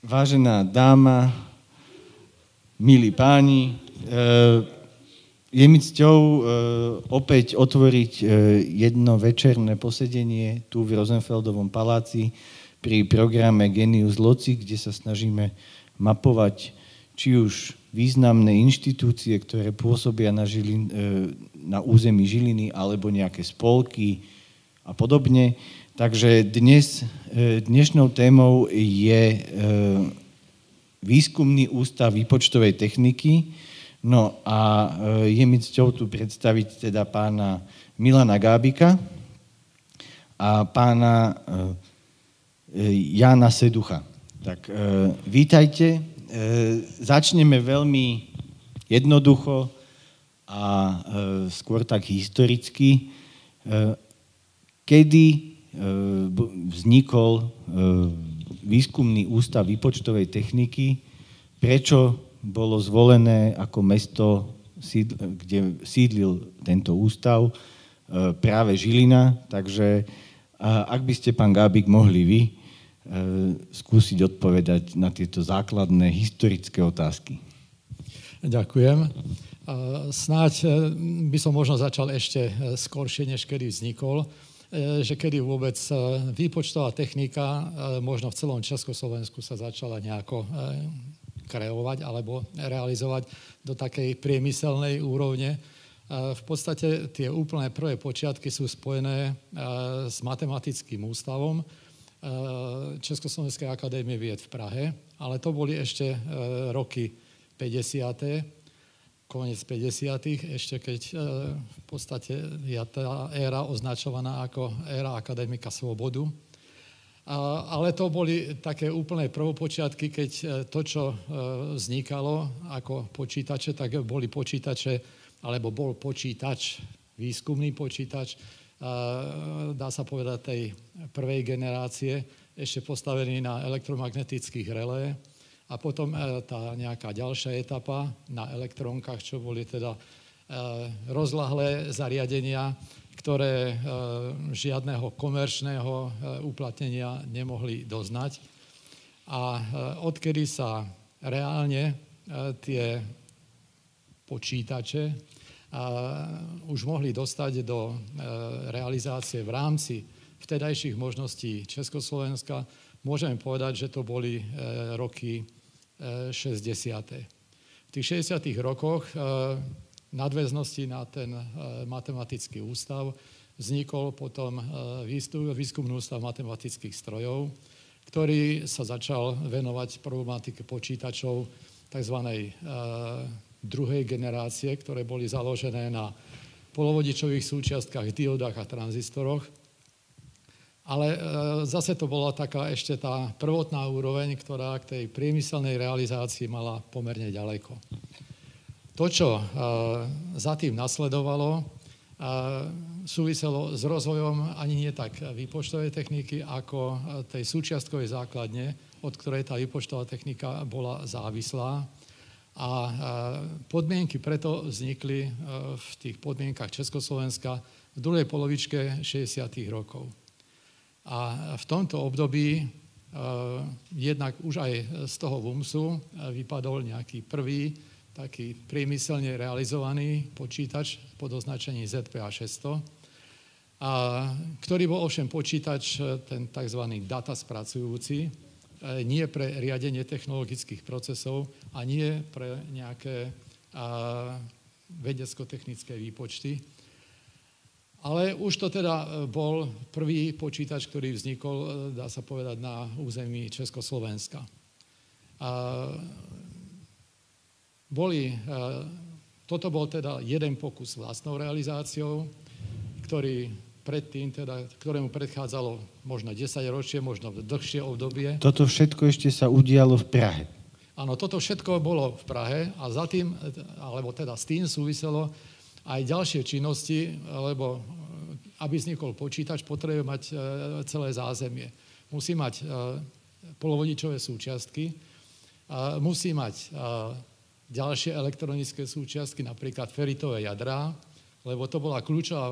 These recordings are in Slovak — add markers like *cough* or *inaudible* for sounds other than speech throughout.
Vážená dáma, milí páni, eh, je mi cťou eh, opäť otvoriť eh, jedno večerné posedenie tu v Rosenfeldovom paláci pri programe Genius Loci, kde sa snažíme mapovať či už významné inštitúcie, ktoré pôsobia na, Žilin, na území Žiliny, alebo nejaké spolky a podobne. Takže dnes, e, dnešnou témou je e, výskumný ústav výpočtovej techniky. No a e, je mi cťou tu predstaviť teda pána Milana Gábika a pána Jana Seducha. Tak vítajte. Začneme veľmi jednoducho a skôr tak historicky. Kedy vznikol e, výskumný ústav výpočtovej techniky, prečo bolo zvolené ako mesto, kde sídlil tento ústav, e, práve Žilina. Takže ak by ste, pán Gábik, mohli vy skúsiť odpovedať na tieto základné historické otázky. Ďakujem. Snáď by som možno začal ešte skoršie, než kedy vznikol. E, že kedy vôbec e, výpočtová technika e, možno v celom Československu sa začala nejako kreovať alebo realizovať do takej priemyselnej úrovne. V podstate tie úplné prvé počiatky sú spojené s matematickým ústavom Československej akadémie vied v Prahe, ale to boli ešte roky 50 koniec 50. ešte keď e, v podstate je tá éra označovaná ako éra akademika Svobodu. Ale to boli také úplné prvopočiatky, keď e, to, čo e, vznikalo ako počítače, tak boli počítače, alebo bol počítač, výskumný počítač, dá sa povedať tej prvej generácie, ešte postavený na elektromagnetických relé a potom e, tá nejaká ďalšia etapa na elektrónkach, čo boli teda e, rozlahlé zariadenia, ktoré e, žiadneho komerčného uplatnenia nemohli doznať. A odkedy sa reálne tie počítače už mohli dostať do realizácie v rámci vtedajších možností Československa, môžeme povedať, že to boli roky 60. V tých 60. rokoch eh, nadväznosti na ten eh, matematický ústav vznikol potom eh, výskumný ústav matematických strojov, ktorý sa začal venovať problematike počítačov tzv. druhej generácie, ktoré boli založené na polovodičových súčiastkách, diodách a tranzistoroch ale e, zase to bola taká ešte tá prvotná úroveň, ktorá k tej priemyselnej realizácii mala pomerne ďaleko. To, čo e, za tým nasledovalo, e, súviselo s rozvojom ani nie tak výpočtovej techniky, ako tej súčiastkovej základne, od ktorej tá výpočtová technika bola závislá. A podmienky preto vznikli v tých podmienkach Československa v druhej polovičke 60. rokov. A v tomto období uh, jednak už aj z toho VUMSu uh, vypadol nejaký prvý taký priemyselne realizovaný počítač pod označením ZPA 600, a, ktorý bol ovšem počítač, uh, ten tzv. data spracujúci, nie pre riadenie technologických procesov a nie pre nejaké vedecko-technické výpočty, ale už to teda e, bol prvý počítač, ktorý vznikol, e, dá sa povedať, na území Československa. A boli, e, toto bol teda jeden pokus vlastnou realizáciou, ktorý predtým, teda, ktorému predchádzalo možno 10 ročie, možno dlhšie obdobie. Toto všetko ešte sa udialo v Prahe. Áno, toto všetko bolo v Prahe a za tým, alebo teda s tým súviselo aj ďalšie činnosti, lebo eh, aby vznikol počítač, potrebuje mať eh, celé zázemie. Musí mať eh, polovodičové súčiastky, musí mať ďalšie elektronické súčiastky, napríklad feritové jadrá, lebo to bola kľúčová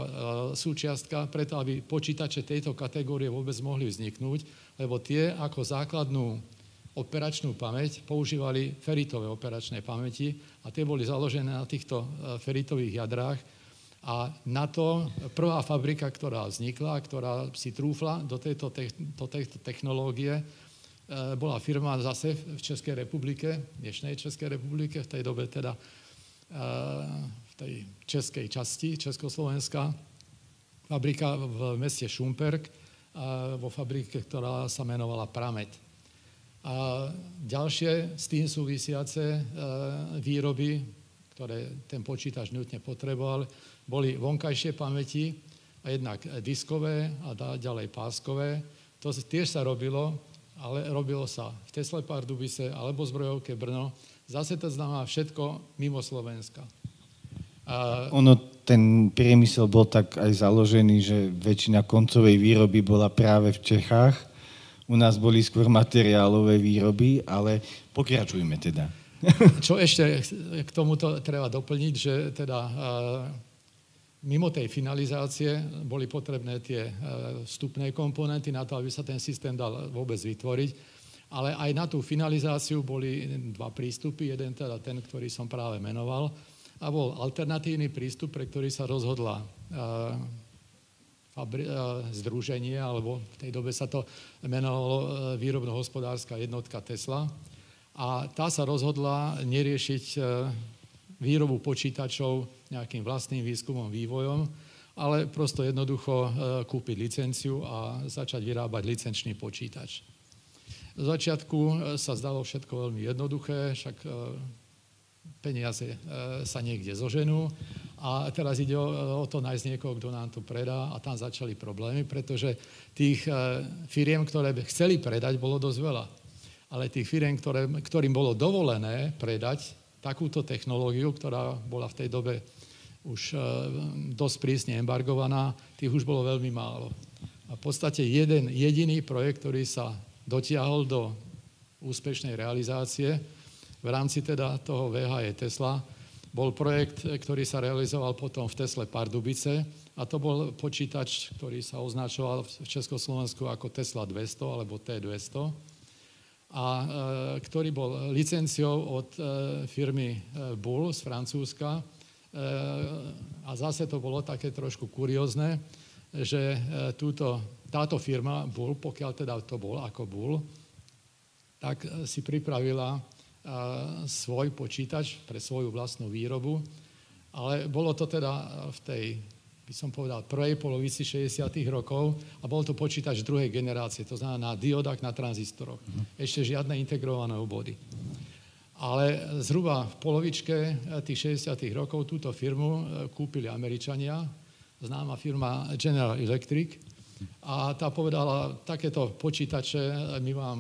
súčiastka preto, aby počítače tejto kategórie vôbec mohli vzniknúť, lebo tie ako základnú operačnú pamäť, používali feritové operačné pamäti a tie boli založené na týchto feritových jadrách. A na to prvá fabrika, ktorá vznikla, ktorá si trúfla do tejto, do tejto technológie, bola firma zase v Českej republike, dnešnej Českej republike, v tej dobe teda v tej českej časti Československa, fabrika v meste Šumperk, vo fabrike, ktorá sa menovala Pramet. A ďalšie s tým súvisiace výroby, ktoré ten počítač nutne potreboval, boli vonkajšie pamäti, a jednak diskové a ďalej páskové. To tiež sa robilo, ale robilo sa v Tesle Pardubice alebo zbrojovke Brno. Zase to znamená všetko mimo Slovenska. A... Ono, ten priemysel bol tak aj založený, že väčšina koncovej výroby bola práve v Čechách. U nás boli skôr materiálové výroby, ale pokračujme teda. *laughs* Čo ešte k tomuto treba doplniť, že teda mimo tej finalizácie boli potrebné tie vstupné komponenty na to, aby sa ten systém dal vôbec vytvoriť. Ale aj na tú finalizáciu boli dva prístupy. Jeden teda ten, ktorý som práve menoval, a bol alternatívny prístup, pre ktorý sa rozhodla fabri- združenie, alebo v tej dobe sa to menovalo výrobno-hospodárska jednotka Tesla. A tá sa rozhodla neriešiť výrobu počítačov nejakým vlastným výskumom, vývojom, ale prosto jednoducho kúpiť licenciu a začať vyrábať licenčný počítač. V začiatku sa zdalo všetko veľmi jednoduché, však peniaze e, sa niekde zoženú a teraz ide o, o to nájsť niekoho, kto nám to predá a tam začali problémy, pretože tých e, firiem, ktoré chceli predať, bolo dosť veľa. Ale tých firiem, ktoré, ktorým bolo dovolené predať takúto technológiu, ktorá bola v tej dobe už e, dosť prísne embargovaná, tých už bolo veľmi málo. A v podstate jeden jediný projekt, ktorý sa dotiahol do úspešnej realizácie, v rámci teda toho VHE Tesla bol projekt, ktorý sa realizoval potom v Tesle Pardubice a to bol počítač, ktorý sa označoval v Československu ako Tesla 200 alebo T200 a e, ktorý bol licenciou od e, firmy e, Bull z Francúzska. E, a zase to bolo také trošku kuriózne, že e, túto, táto firma Bull, pokiaľ teda to bol ako Bull, tak e, si pripravila svoj počítač pre svoju vlastnú výrobu, ale bolo to teda v tej, by som povedal, prvej polovici 60. rokov a bol to počítač druhej generácie, to znamená na diodách, na tranzistoroch. Mhm. Ešte žiadne integrované obody. Ale zhruba v polovičke tých 60. rokov túto firmu e, kúpili Američania, známa firma General Electric, a tá povedala, takéto počítače my vám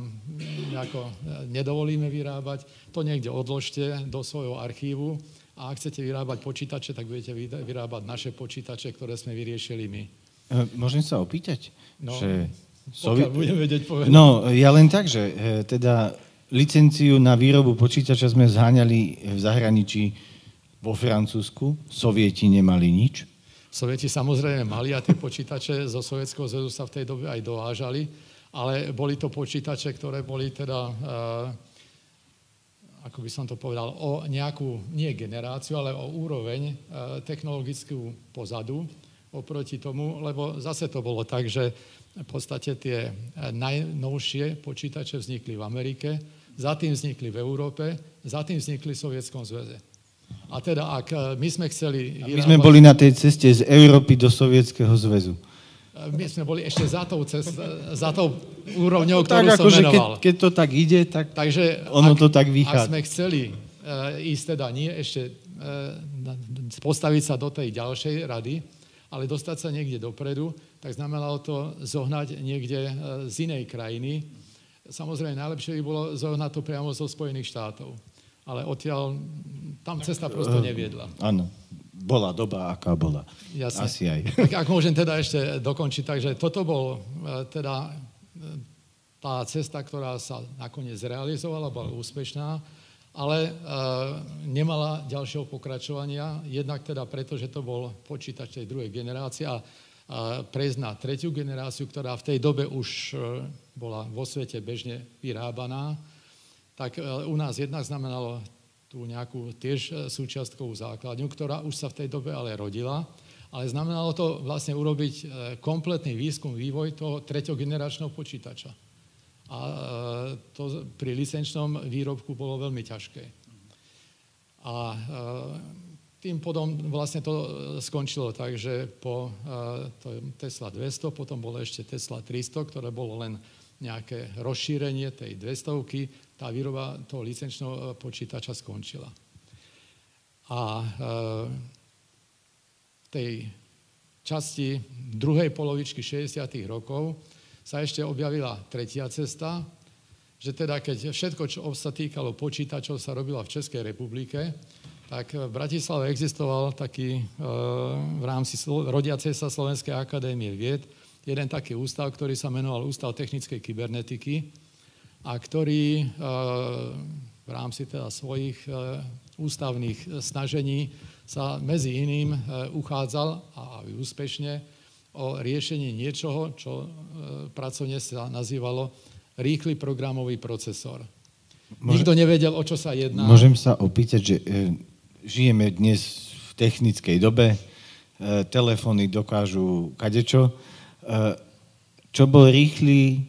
nejako nedovolíme vyrábať, to niekde odložte do svojho archívu a ak chcete vyrábať počítače, tak budete vyrábať naše počítače, ktoré sme vyriešili my. E, môžem sa opýtať? No, že Sovi... budem vedieť povedať. No, ja len tak, že e, teda licenciu na výrobu počítača sme zháňali v zahraničí vo Francúzsku, Sovieti nemali nič. Sovieti samozrejme mali a tie počítače zo Sovietskeho zväzu sa v tej dobe aj dovážali, ale boli to počítače, ktoré boli teda, uh, ako by som to povedal, o nejakú, nie generáciu, ale o úroveň uh, technologickú pozadu oproti tomu, lebo zase to bolo tak, že v podstate tie najnovšie počítače vznikli v Amerike, za tým vznikli v Európe, za tým vznikli v Sovietskom zväze. A teda, ak e, my sme chceli... A my sme boli na tej ceste z Európy do Sovietskeho zväzu. E, my sme boli ešte za tou, cest, za tou úrovňou, no, ktorú tak, som menoval. Keď, keď to tak ide, tak Takže ono ak, to tak vychádza. Ak sme chceli uh, ísť teda nie ešte uh, postaviť sa do tej ďalšej rady, ale dostať sa niekde dopredu, tak znamenalo to zohnať niekde uh, z inej krajiny. Samozrejme, najlepšie by bolo zohnať to priamo zo Spojených štátov ale odtiaľ tam cesta prosto eh, neviedla. Áno, bola doba, aká bola. Jasne. Asi aj. *laughs* Tak ak môžem teda ešte dokončiť, takže toto bol eh, teda eh, tá cesta, ktorá sa nakoniec realizovala, bola úspešná, ale e, nemala ďalšieho pokračovania, jednak teda preto, že to bol počítač tej druhej generácie a e, prejsť na tretiu generáciu, ktorá v tej dobe už e, bola vo svete bežne vyrábaná, tak u nás jednak znamenalo tú nejakú tiež súčiastkovú základňu, ktorá už sa v tej dobe ale rodila, ale znamenalo to vlastne urobiť kompletný výskum, vývoj toho treťogeneračného počítača. A to pri licenčnom výrobku bolo veľmi ťažké. A tým potom vlastne to e, skončilo tak, že po e, Tesla 200, potom bolo ešte Tesla 300, ktoré bolo len nejaké rozšírenie tej 200 tá výroba toho licenčného e, počítača skončila. A v tej časti druhej polovičky 60. rokov sa ešte objavila tretia cesta, že teda keď všetko, čo sa týkalo počítačov, sa robilo v Českej republike, tak v Bratislave existoval taký e, v rámci rodiacej sa Slovenskej akadémie vied jeden taký ústav, ktorý sa menoval Ústav technickej kybernetiky a ktorý e, v rámci teda svojich e, ústavných snažení sa medzi iným uchádzal a úspešne o riešenie niečoho, čo pracovne sa nazývalo rýchly programový procesor. Môže, Nikto nevedel, o čo sa jedná. Môžem sa opýtať, že žijeme dnes v technickej dobe, telefóny dokážu kadečo. Čo bol rýchly,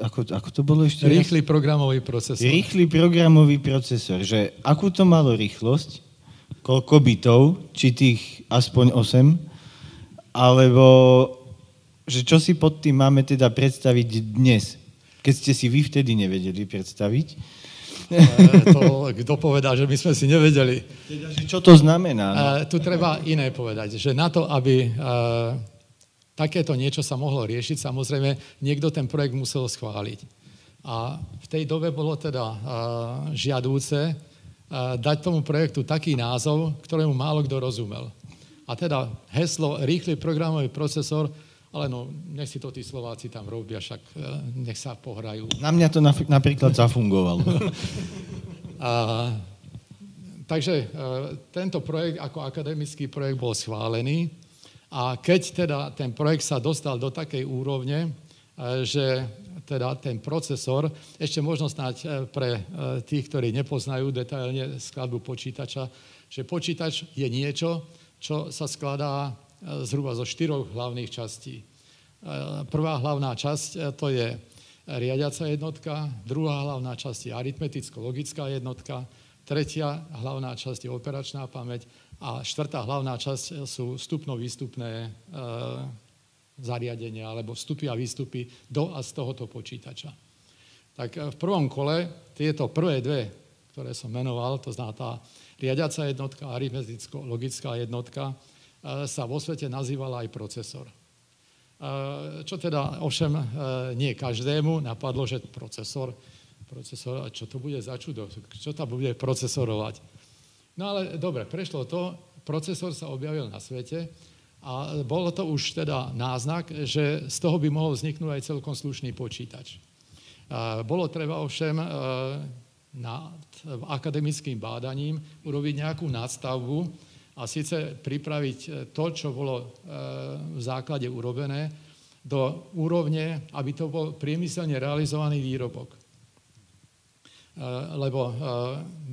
ako, ako to bolo ešte? Rýchly programový procesor. Rýchly programový procesor, že akú to malo rýchlosť, koľko bytov, či tých aspoň 8, alebo že čo si pod tým máme teda predstaviť dnes, keď ste si vy vtedy nevedeli predstaviť. To, kto povedal, že my sme si nevedeli. Teda, čo to znamená? No? Tu treba iné povedať, že na to, aby takéto niečo sa mohlo riešiť, samozrejme, niekto ten projekt musel schváliť. A v tej dobe bolo teda žiadúce dať tomu projektu taký názov, ktorému málo kto rozumel. A teda heslo rýchly programový procesor ale no, nech si to tí Slováci tam robia, však e, nech sa pohrajú. Na mňa to napríklad zafungovalo. *laughs* *laughs* a, takže e, tento projekt ako akademický projekt bol schválený a keď teda ten projekt sa dostal do takej úrovne, e, že teda ten procesor, ešte možno snáď pre tých, ktorí nepoznajú detailne skladbu počítača, že počítač je niečo, čo sa skladá zhruba zo štyroch hlavných častí. E, prvá hlavná časť e, to je riadiaca jednotka, druhá hlavná časť je aritmeticko-logická jednotka, tretia hlavná časť je operačná pamäť a štvrtá hlavná časť sú vstupno-výstupné e, zariadenia alebo vstupy a výstupy do a z tohoto počítača. Tak v prvom kole tieto prvé dve, ktoré som menoval, to znamená tá riadiaca jednotka, aritmeticko-logická jednotka, sa vo svete nazývala aj procesor. Čo teda ovšem e, nie každému napadlo, že procesor, procesor, čo to bude za čudo, čo tam bude procesorovať. No ale dobre, prešlo to, procesor sa objavil na svete a bolo to už teda náznak, že z toho by mohol vzniknúť aj celkom slušný počítač. Bolo treba ovšem e, nad akademickým bádaním urobiť nejakú nadstavbu, a síce pripraviť e, to, čo bolo e, v základe urobené, do úrovne, aby to bol priemyselne realizovaný výrobok. E, lebo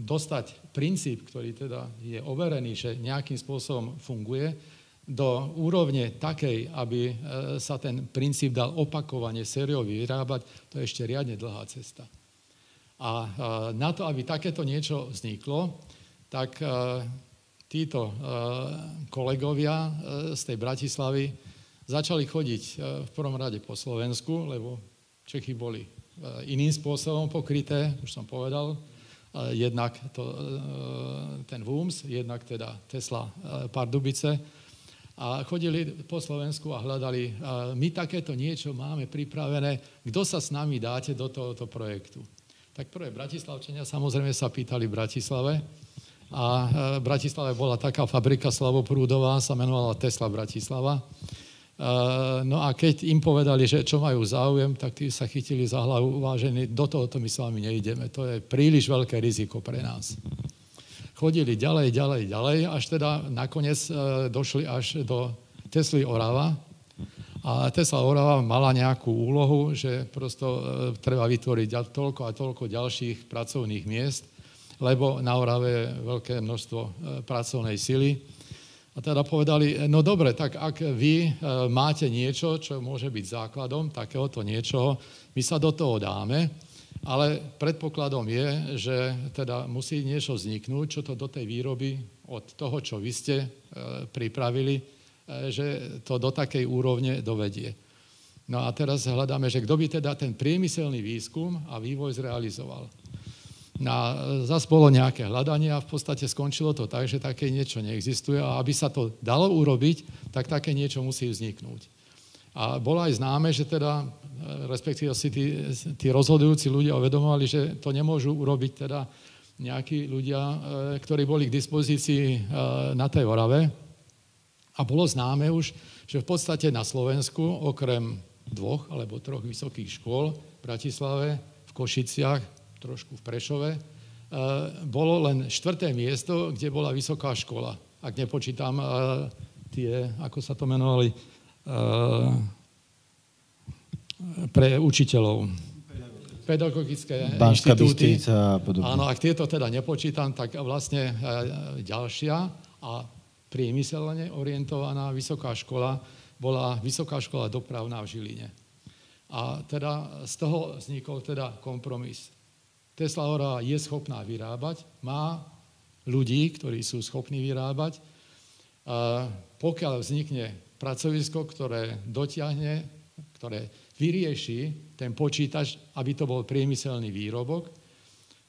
dostať princíp, ktorý teda je overený, že nejakým spôsobom funguje, do úrovne takej, aby sa ten princíp dal opakovane sériou vyrábať, to je ešte riadne dlhá cesta. A na to, aby takéto niečo vzniklo, tak títo eh, kolegovia eh, z tej Bratislavy začali chodiť eh, v prvom rade po Slovensku, lebo Čechy boli iným spôsobom pokryté, už som povedal, jednak to, ten VUMS, jednak teda Tesla Pardubice. A chodili po Slovensku a hľadali, my takéto niečo máme pripravené, kto sa s nami dáte do tohoto projektu. Tak prvé Bratislavčania samozrejme sa pýtali v Bratislave, a e, v Bratislave bola taká fabrika slavoprúdová, sa menovala Tesla Bratislava. No a keď im povedali, že čo majú záujem, tak tí sa chytili za hlavu, vážení, do tohoto my s vami neideme, to je príliš veľké riziko pre nás. Chodili ďalej, ďalej, ďalej, až teda nakoniec e, došli až do Tesly Orava. A Tesla Orava mala nejakú úlohu, že prosto e, treba vytvoriť toľko a toľko ďalších pracovných miest, lebo na Orave je veľké množstvo e, pracovnej sily. A teda povedali, no dobre, tak ak vy e, máte niečo, čo môže byť základom takéhoto niečoho, my sa do toho dáme, ale predpokladom je, že teda musí niečo vzniknúť, čo to do tej výroby od toho, čo vy ste pripravili, E, že to do takej úrovne dovedie. No a teraz hľadáme, že kto by teda ten priemyselný výskum a vývoj zrealizoval. Na, zase bolo nejaké hľadanie a v podstate skončilo to tak, že také niečo neexistuje a aby sa to dalo urobiť, tak také niečo musí vzniknúť. A bolo aj známe, že teda, e, respektíve si tí, tí rozhodujúci ľudia uvedomovali, že to nemôžu urobiť teda nejakí ľudia, e, ktorí boli k dispozícii na tej Orave, a bolo známe už, že v podstate na Slovensku, okrem dvoch alebo troch vysokých škôl v Bratislave, v Košiciach, trošku v Prešove, eh, bolo len štvrté miesto, kde bola vysoká škola. Ak nepočítam eh, tie, ako sa to menovali, eh, pre učiteľov. Pedagogické Banská inštitúty. a podobne. Áno, ak tieto teda nepočítam, tak vlastne ďalšia a priemyselne orientovaná vysoká škola bola Vysoká škola dopravná v Žiline. A teda z toho vznikol teda kompromis. Tesla Ora je schopná vyrábať, má ľudí, ktorí sú schopní vyrábať. A pokiaľ vznikne pracovisko, ktoré dotiahne, ktoré vyrieši ten počítač, aby to bol priemyselný výrobok,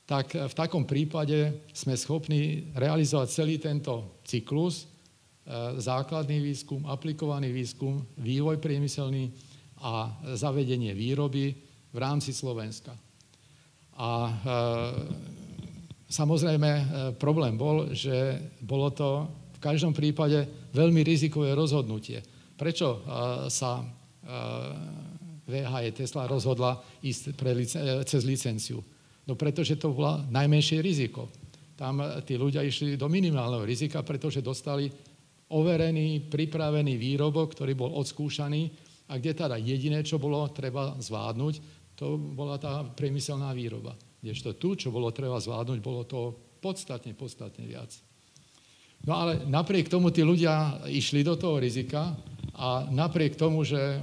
tak v takom prípade sme schopní realizovať celý tento cyklus E, základný výskum, aplikovaný výskum, vývoj priemyselný a zavedenie výroby v rámci Slovenska. A e, samozrejme e, problém bol, že bolo to v každom prípade veľmi rizikové rozhodnutie. Prečo e, sa VHE Tesla rozhodla ísť pre, cez licenciu? No pretože to bolo najmenšie riziko. Tam tí ľudia išli do minimálneho rizika, pretože dostali overený, pripravený výrobok, ktorý bol odskúšaný a kde teda jediné, čo bolo treba zvládnuť, to bola tá priemyselná výroba. Kdežto tu, čo bolo treba zvládnuť, bolo to podstatne, podstatne viac. No ale napriek tomu tí ľudia išli do toho rizika a napriek tomu, že e,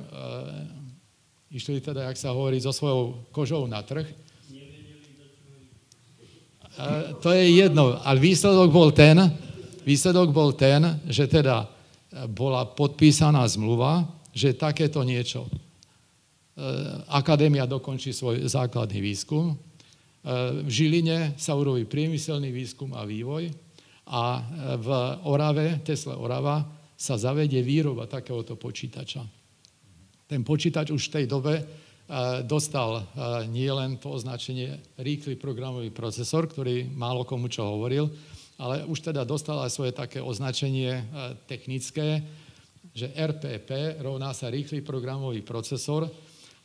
išli teda, jak sa hovorí, so svojou kožou na trh, e, to je jedno, ale výsledok bol ten, Výsledok bol ten, že teda e, bola podpísaná zmluva, že takéto niečo. E, akadémia dokončí svoj základný výskum. E, v Žiline sa urobí priemyselný výskum a vývoj a v Orave, Tesla Orava, sa zavedie výroba takéhoto počítača. Ten počítač už v tej dobe dostal nielen to označenie rýchly programový procesor, ktorý málo komu čo hovoril, ale už teda dostala aj svoje také označenie e, technické, že RPP rovná sa rýchly programový procesor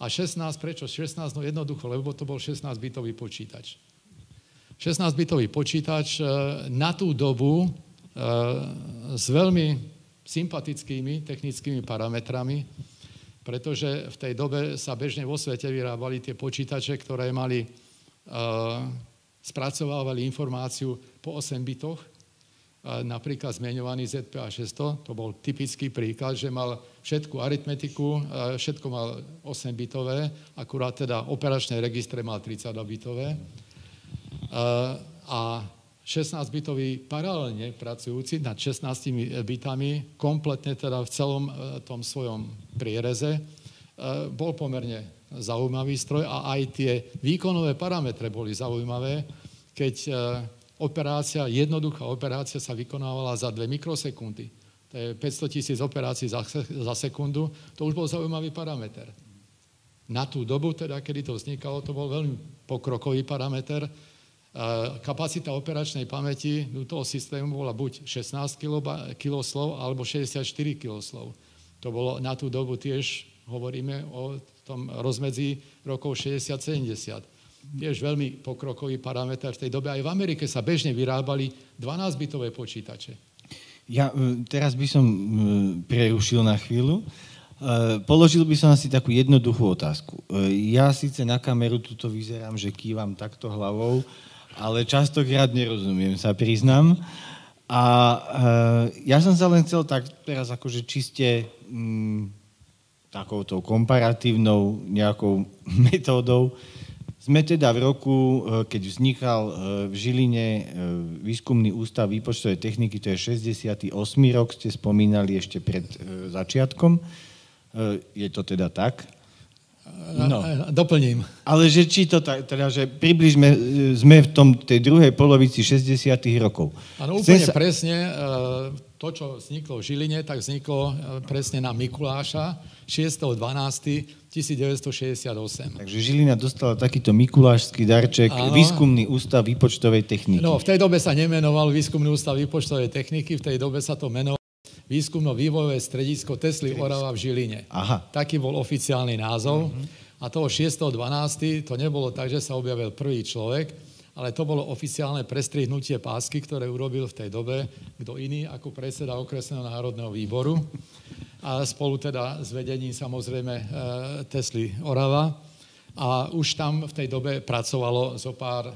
a 16, prečo 16? No jednoducho, lebo to bol 16-bitový počítač. 16-bitový počítač e, na tú dobu e, s veľmi sympatickými technickými parametrami, pretože v tej dobe sa bežne vo svete vyrábali tie počítače, ktoré mali spracovávali informáciu po 8 bitoch, napríklad zmeňovaný ZPA 600, to bol typický príklad, že mal všetku aritmetiku, všetko mal 8-bitové, akurát teda operačné registre mal 32-bitové. A 16-bitový paralelne pracujúci nad 16 bitami, kompletne teda v celom e, tom svojom priereze, e, bol pomerne zaujímavý stroj a aj tie výkonové parametre boli zaujímavé, keď e, operácia, jednoduchá operácia sa vykonávala za 2 mikrosekundy. To je 500 tisíc operácií za, za sekundu. To už bol zaujímavý parameter. Na tú dobu, teda, kedy to vznikalo, to bol veľmi pokrokový parameter. E, kapacita operačnej pamäti toho systému bola buď 16 kiloslov alebo 64 kiloslov. To bolo na tú dobu tiež, hovoríme o tom rozmedzi rokov 60-70. Tiež veľmi pokrokový parameter v tej dobe. Aj v Amerike sa bežne vyrábali 12-bitové počítače. Ja e, teraz by som e, prerušil na chvíľu položil by som asi takú jednoduchú otázku. Ja síce na kameru tuto vyzerám, že kývam takto hlavou, ale častokrát nerozumiem, sa priznám. A ja som sa len chcel tak teraz akože čiste mm, takouto komparatívnou nejakou *laughs* metódou sme teda v roku, e, keď vznikal e, v Žiline e, výskumný ústav výpočtovej techniky, to je 68. rok, ste spomínali ešte pred začiatkom. Je to teda tak? No. Doplním. Ale že či to tak, teda, že približme, sme v tom, tej druhej polovici 60. rokov. Áno, úplne sa... presne to, čo vzniklo v Žiline, tak vzniklo presne na Mikuláša 6.12. 1968. Takže Žilina dostala takýto mikulášský darček, Áno. výskumný ústav výpočtovej techniky. No, v tej dobe sa nemenoval výskumný ústav výpočtovej techniky, v tej dobe sa to menovalo výskumno-vývojové stredisko Tesly Orava v Žiline. Aha. Taký bol oficiálny názov. Uh-huh. A toho 6.12. to nebolo tak, že sa objavil prvý človek, ale to bolo oficiálne prestrihnutie pásky, ktoré urobil v tej dobe kto iný ako predseda okresného národného výboru a spolu teda s vedením samozrejme e, Tesly Orava. A už tam v tej dobe pracovalo zo pár e,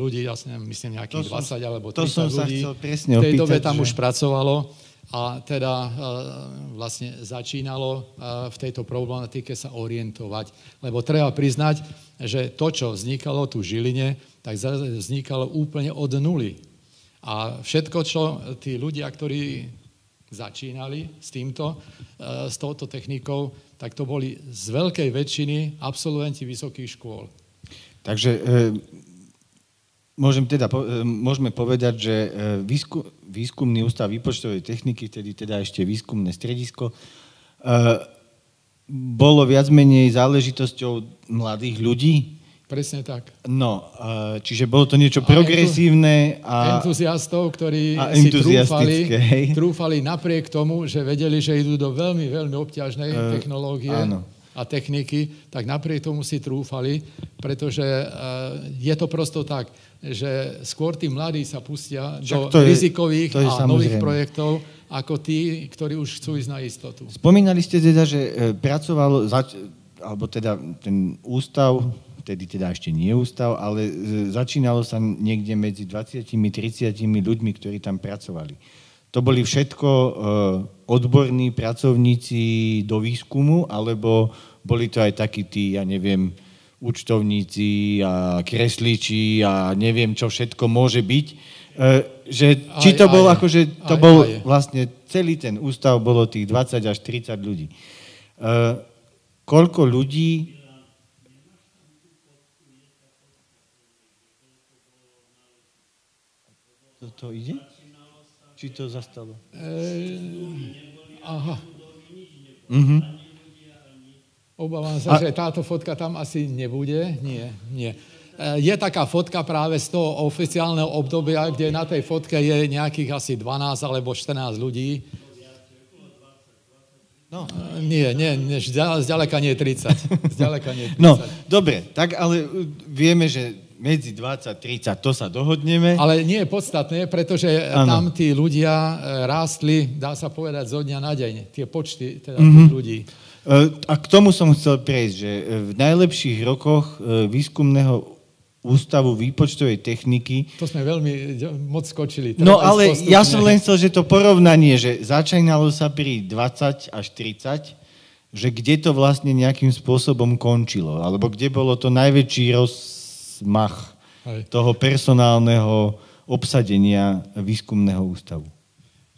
ľudí, ja si neviem, myslím nejakých to 20 som, alebo 30 to som ľudí. Sa presne v tej opýtať, dobe tam že... už pracovalo a teda e, vlastne začínalo v tejto problematike sa orientovať. Lebo treba priznať, že to, čo vznikalo tu v Žiline, tak vznikalo úplne od nuly. A všetko, čo tí ľudia, ktorí začínali s týmto, e, s touto technikou, tak to boli z veľkej väčšiny absolventi vysokých škôl. Takže e, môžem teda, e, môžeme povedať, že výskum, výskumný ústav výpočtovej techniky, tedy teda ešte výskumné stredisko, bolo viac menej záležitosťou mladých ľudí, Presne tak. No, čiže bolo to niečo progresívne a... Entuziastov, ktorí si trúfali, trúfali napriek tomu, že vedeli, že idú do veľmi, veľmi obťažnej uh, technológie áno. a techniky, tak napriek tomu si trúfali, pretože je to prosto tak, že skôr tí mladí sa pustia Však do je, rizikových a samozrejme. nových projektov, ako tí, ktorí už chcú ísť na istotu. Spomínali ste teda, že e, pracovalo, zač- alebo teda ten ústav vtedy teda ešte nie ústav, ale e, začínalo sa niekde medzi 20-30 ľuďmi, ktorí tam pracovali. To boli všetko e, odborní pracovníci do výskumu, alebo boli to aj takí tí, ja neviem, účtovníci a kresliči a neviem, čo všetko môže byť. E, že, či to aj, bol aj, akože, to aj, bol aj. vlastne celý ten ústav, bolo tých 20 až 30 ľudí. Koľko ľudí To, to ide? Či to zastalo? E, aha. Uh-huh. Obávam sa, A... že táto fotka tam asi nebude. Nie, nie. E, je taká fotka práve z toho oficiálneho obdobia, kde na tej fotke je nejakých asi 12 alebo 14 ľudí. No. E, nie, nie, nie, zďaleka nie 30. Zďaleka nie 30. No, dobre, tak ale vieme, že medzi 20 30, to sa dohodneme. Ale nie je podstatné, pretože ano. tam tí ľudia e, rástli, dá sa povedať, zo dňa na deň. Tie počty teda mm-hmm. tých ľudí. E, a k tomu som chcel prejsť, že e, v najlepších rokoch výskumného ústavu výpočtovej techniky. To sme veľmi moc skočili. No ale postupne. ja som len chcel, že to porovnanie, že začínalo sa pri 20 až 30, že kde to vlastne nejakým spôsobom končilo, alebo kde bolo to najväčší roz, smach Hej. toho personálneho obsadenia výskumného ústavu.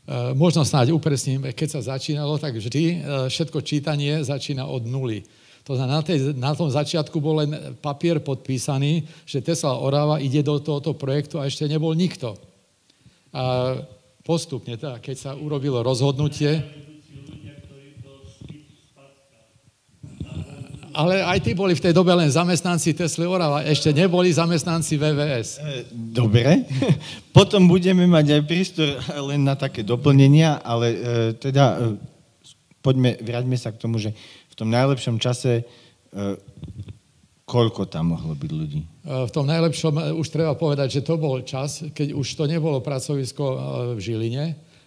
E, možno snáď upresním, keď sa začínalo, tak vždy e, všetko čítanie začína od nuly. To znamená, na, tej, na tom začiatku bol len papier podpísaný, že Tesla Orava ide do tohoto projektu a ešte nebol nikto. A postupne, teda, keď sa urobilo rozhodnutie, Ale aj tí boli v tej dobe len zamestnanci Tesla Orava, ešte neboli zamestnanci VVS. E, dobre, *laughs* potom budeme mať aj prístor len na také doplnenia, ale e, teda e, poďme, vráťme sa k tomu, že v tom najlepšom čase koľko tam mohlo byť ľudí? V tom najlepšom už treba povedať, že to bol čas, keď už to nebolo pracovisko v Žiline,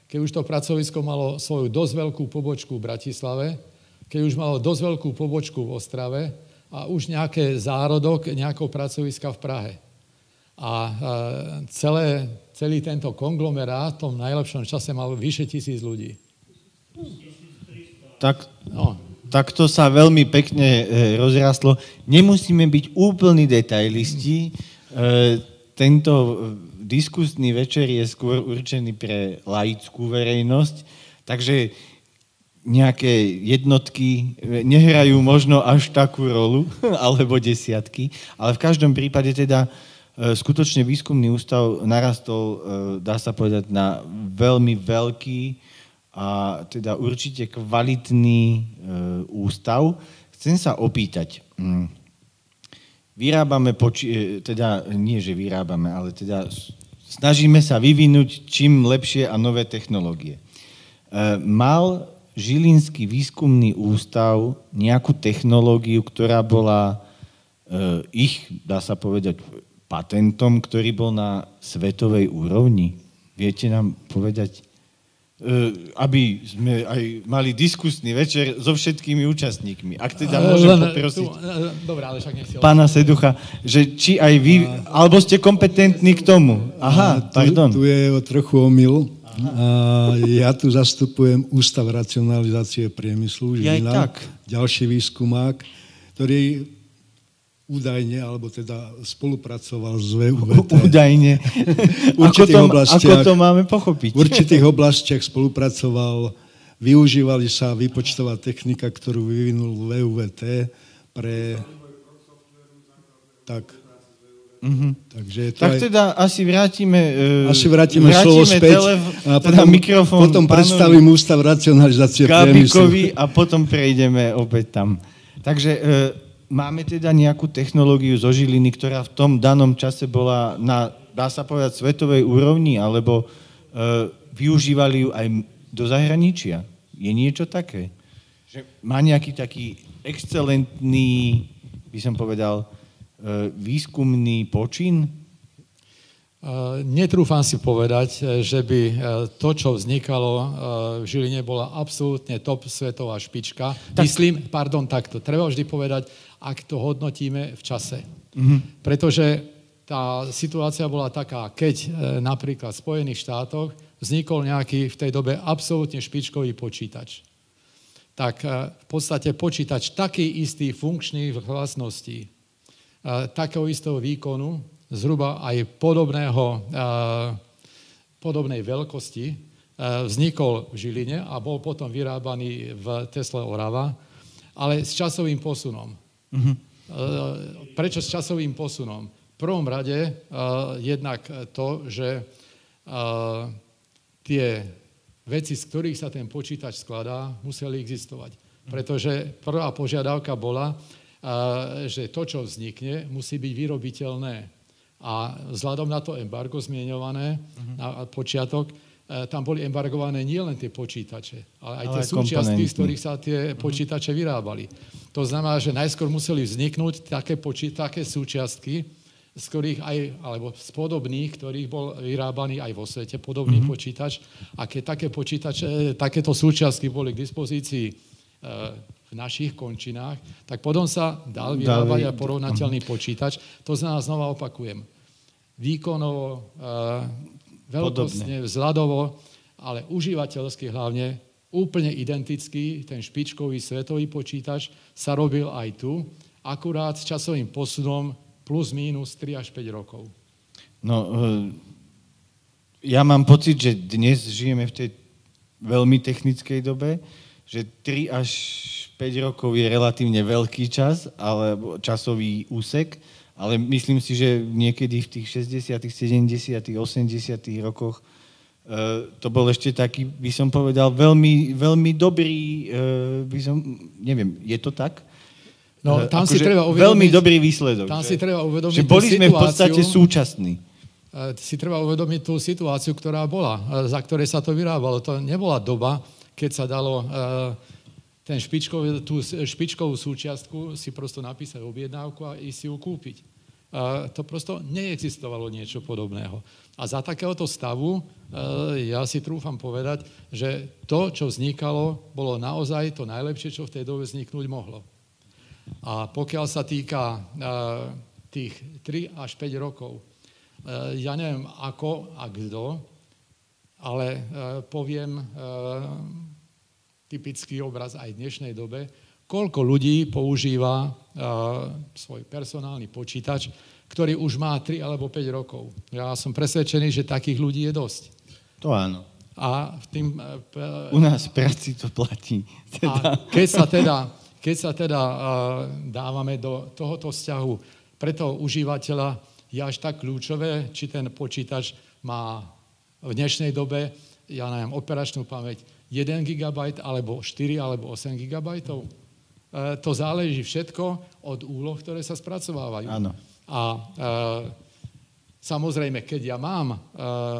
keď už to pracovisko malo svoju dosť veľkú pobočku v Bratislave, keď už malo dosť veľkú pobočku v Ostrave a už nejaké zárodok nejakého pracoviska v Prahe. A celé, celý tento konglomerát v tom najlepšom čase mal vyše tisíc ľudí. Tak, no. tak to sa veľmi pekne e, rozrastlo. Nemusíme byť úplní detailisti. E, tento diskusný večer je skôr určený pre laickú verejnosť, takže nejaké jednotky nehrajú možno až takú rolu, *laughs* alebo desiatky, ale v každom prípade teda e, skutočne výskumný ústav narastol, e, dá sa povedať, na veľmi veľký a teda určite kvalitný e, ústav. Chcem sa opýtať, mm, vyrábame, poči- teda nie, že vyrábame, ale teda snažíme sa vyvinúť čím lepšie a nové technológie. Mal Žilinský výskumný ústav nejakú technológiu, ktorá bola e, ich, dá sa povedať, patentom, ktorý bol na svetovej úrovni? Viete nám povedať, e, aby sme aj mali diskusný večer so všetkými účastníkmi. Ak teda môžem poprosiť Dobre, ale však nechci pána Seducha, že či aj vy, alebo ste kompetentní k tomu. Aha, pardon. Tu, tu je trochu omyl. Ja tu zastupujem Ústav racionalizácie priemyslu Žilina, ďalší výskumák, ktorý údajne, alebo teda spolupracoval s VUVT. Údajne. ako, to, ako to máme pochopiť? V určitých oblastiach spolupracoval, využívali sa výpočtová technika, ktorú vyvinul VUVT pre... Tak, Mm-hmm. Takže to tak aj... teda asi vrátime, uh, asi vrátime, vrátime slovo späť telef- a teda potom, mikrofón potom predstavím ústav racionalizácie priemyslu. a potom prejdeme opäť tam. Takže uh, máme teda nejakú technológiu zo Žiliny, ktorá v tom danom čase bola na, dá sa povedať, svetovej úrovni, alebo uh, využívali ju aj do zahraničia. Je niečo také? Že má nejaký taký excelentný, by som povedal, výskumný počin? E, netrúfam si povedať, e, že by to, čo vznikalo v Žiline, bola absolútne top svetová špička. Tak... Myslím, pardon, takto. Treba vždy povedať, ak to hodnotíme v čase. Mm-hmm. Pretože tá situácia bola taká, keď napríklad v Spojených štátoch vznikol nejaký v tej dobe absolútne špičkový počítač. Tak v podstate počítač taký istý funkčných vlastností, takého istého výkonu, zhruba aj podobného, podobnej veľkosti, vznikol v Žiline a bol potom vyrábaný v Tesla Orava, ale s časovým posunom. Mm-hmm. Prečo s časovým posunom? V prvom rade jednak to, že tie veci, z ktorých sa ten počítač skladá, museli existovať. Pretože prvá požiadavka bola, že to, čo vznikne, musí byť vyrobiteľné. A vzhľadom na to embargo zmienované uh-huh. na počiatok, e, tam boli embargované nielen tie počítače, ale aj ale tie súčiastky, z ktorých sa tie uh-huh. počítače vyrábali. To znamená, že najskôr museli vzniknúť také, počí- také súčiastky, z ktorých aj, alebo z podobných, ktorých bol vyrábaný aj vo svete, podobný uh-huh. počítač. A keď také počítače, takéto súčiastky boli k dispozícii e, v našich končinách, tak potom sa dal vyrábať aj porovnateľný počítač. To znamená, znova opakujem, výkonovo, e, veľkostne, vzhľadovo, ale užívateľsky hlavne úplne identický, ten špičkový svetový počítač sa robil aj tu, akurát s časovým posunom plus minus 3 až 5 rokov. No, e, ja mám pocit, že dnes žijeme v tej veľmi technickej dobe, že 3 až 5 rokov je relatívne veľký čas, alebo časový úsek, ale myslím si, že niekedy v tých 60., 70., 80. rokoch e, to bol ešte taký, by som povedal, veľmi, veľmi dobrý, e, by som, neviem, je to tak? No, tam si akože treba uvedomiť... Veľmi dobrý výsledok. Tam že, si treba uvedomiť že boli sme v podstate súčasní. Si treba uvedomiť tú situáciu, ktorá bola, za ktorej sa to vyrábalo. To nebola doba, keď sa dalo ten špičkov, tú špičkovú súčiastku si prosto napísať objednávku a ísť si ju kúpiť. to prosto neexistovalo niečo podobného. A za takéhoto stavu ja si trúfam povedať, že to, čo vznikalo, bolo naozaj to najlepšie, čo v tej dobe vzniknúť mohlo. A pokiaľ sa týka tých 3 až 5 rokov, ja neviem ako a kto, ale poviem typický obraz aj v dnešnej dobe, koľko ľudí používa svoj personálny počítač, ktorý už má 3 alebo 5 rokov. Ja som presvedčený, že takých ľudí je dosť. To áno. A v tým, U nás v práci to platí. Teda. A keď sa teda, keď sa teda dávame do tohoto vzťahu pre toho užívateľa, je až tak kľúčové, či ten počítač má v dnešnej dobe, ja neviem, operačnú pamäť 1 GB alebo 4 alebo 8 GB. E, to záleží všetko od úloh, ktoré sa spracovávajú. Áno. A e, samozrejme, keď ja mám e,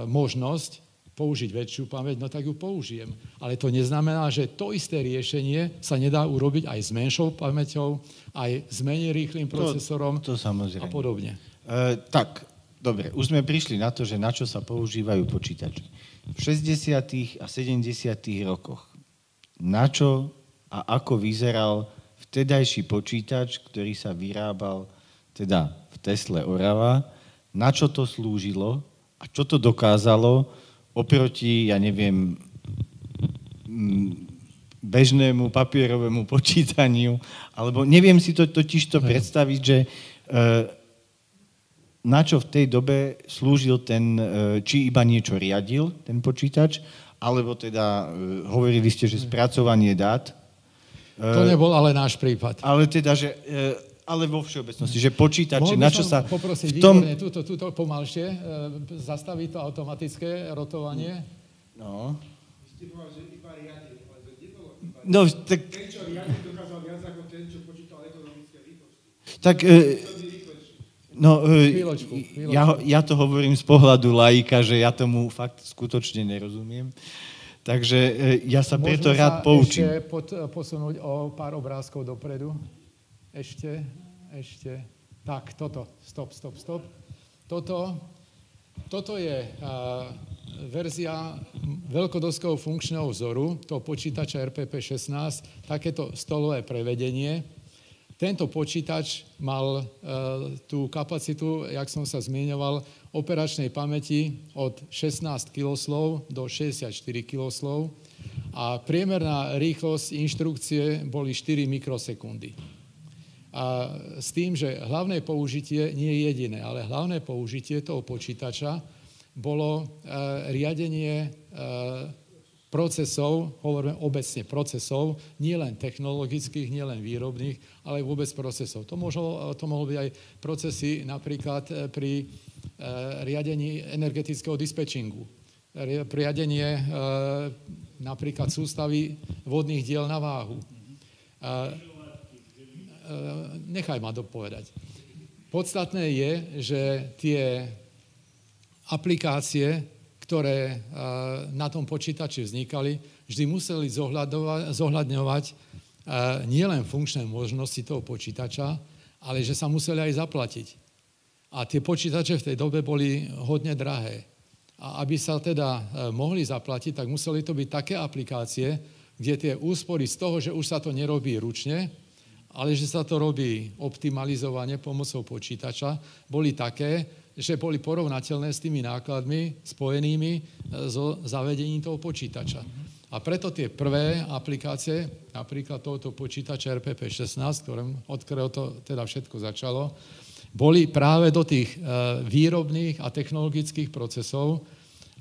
možnosť použiť väčšiu pamäť, no tak ju použijem. Ale to neznamená, že to isté riešenie sa nedá urobiť aj s menšou pamäťou, aj s menej rýchlým procesorom to, to samozrejme. a podobne. E, tak, dobre, už sme prišli na to, že na čo sa používajú počítače v 60. a 70. rokoch. Na čo a ako vyzeral vtedajší počítač, ktorý sa vyrábal teda v Tesle Orava, na čo to slúžilo a čo to dokázalo oproti, ja neviem, bežnému papierovému počítaniu, alebo neviem si to totiž to predstaviť, že e, na čo v tej dobe slúžil ten, e, či iba niečo riadil, ten počítač, alebo teda, e, hovorili ste, že spracovanie dát. To nebol ale náš prípad. Ale teda, že, e, ale vo všeobecnosti, že počítače, na čo sa... poprosiť v tom... výborne, túto, túto pomalšie, zastaviť to automatické rotovanie. No. No, tak... Ten, čo riadil, dokázal viac ako ten, čo počítal ekonomické výpočty. Tak... E, No, e, chvíľočku, chvíľočku. Ja, ja to hovorím z pohľadu laika, že ja tomu fakt skutočne nerozumiem. Takže e, ja sa Môžeme preto rád poučím. ešte pod, posunúť o pár obrázkov dopredu? Ešte, ešte. Tak, toto. Stop, stop, stop. Toto, toto je uh, verzia veľkodoského funkčného vzoru, toho počítača RPP-16, takéto stolové prevedenie. Tento počítač mal e, tú kapacitu, jak som sa zmienoval, operačnej pamäti od 16 kiloslov do 64 kiloslov a priemerná rýchlosť inštrukcie boli 4 mikrosekundy. A s tým, že hlavné použitie nie je jediné, ale hlavné použitie toho počítača bolo e, riadenie e, procesov, hovoríme obecne procesov, nielen technologických, nielen výrobných, ale vôbec procesov. To, mohlo, to mohlo byť aj procesy napríklad eh, pri eh, riadení energetického dispečingu, riadenie eh, napríklad sústavy vodných diel na váhu. Nechaj ma dopovedať. Podstatné je, že tie aplikácie, ktoré na tom počítači vznikali, vždy museli zohľadňovať nielen funkčné možnosti toho počítača, ale že sa museli aj zaplatiť. A tie počítače v tej dobe boli hodne drahé. A aby sa teda e, mohli zaplatiť, tak museli to byť také aplikácie, kde tie úspory z toho, že už sa to nerobí ručne, ale že sa to robí optimalizovane pomocou počítača, boli také, že boli porovnateľné s tými nákladmi spojenými e, so zavedením toho počítača. A preto tie prvé aplikácie, napríklad tohoto počítača RPP16, ktorým, od ktorého to teda všetko začalo, boli práve do tých e, výrobných a technologických procesov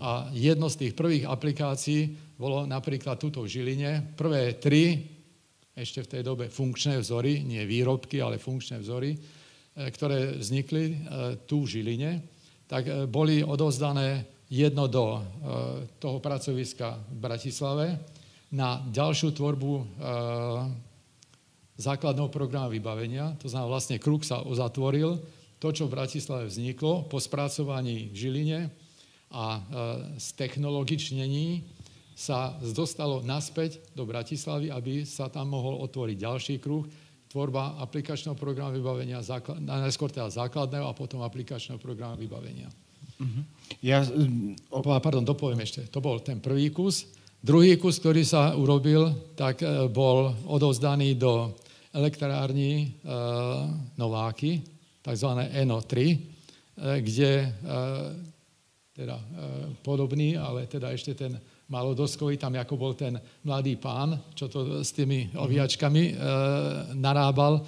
a jedno z tých prvých aplikácií bolo napríklad tuto v Žiline. Prvé tri, ešte v tej dobe funkčné vzory, nie výrobky, ale funkčné vzory, ktoré vznikli e, tu v Žiline, tak e, boli odozdané jedno do toho pracoviska v Bratislave na ďalšiu tvorbu základného programu vybavenia. To znamená, vlastne kruh sa uzatvoril. To, čo v Bratislave vzniklo po spracovaní v Žiline a z technologičnení sa dostalo naspäť do Bratislavy, aby sa tam mohol otvoriť ďalší kruh, tvorba aplikačného programu vybavenia, základ, najskôr teda základného a potom aplikačného programu vybavenia. Uh-huh. Ja, o... Pardon, dopoviem ešte. To bol ten prvý kus. Druhý kus, ktorý sa urobil, tak e, bol odovzdaný do elektrární e, Nováky, tzv. NO3, e, kde e, teda e, podobný, ale teda ešte ten malodoskový, tam ako bol ten mladý pán, čo to s tými oviačkami e, narábal.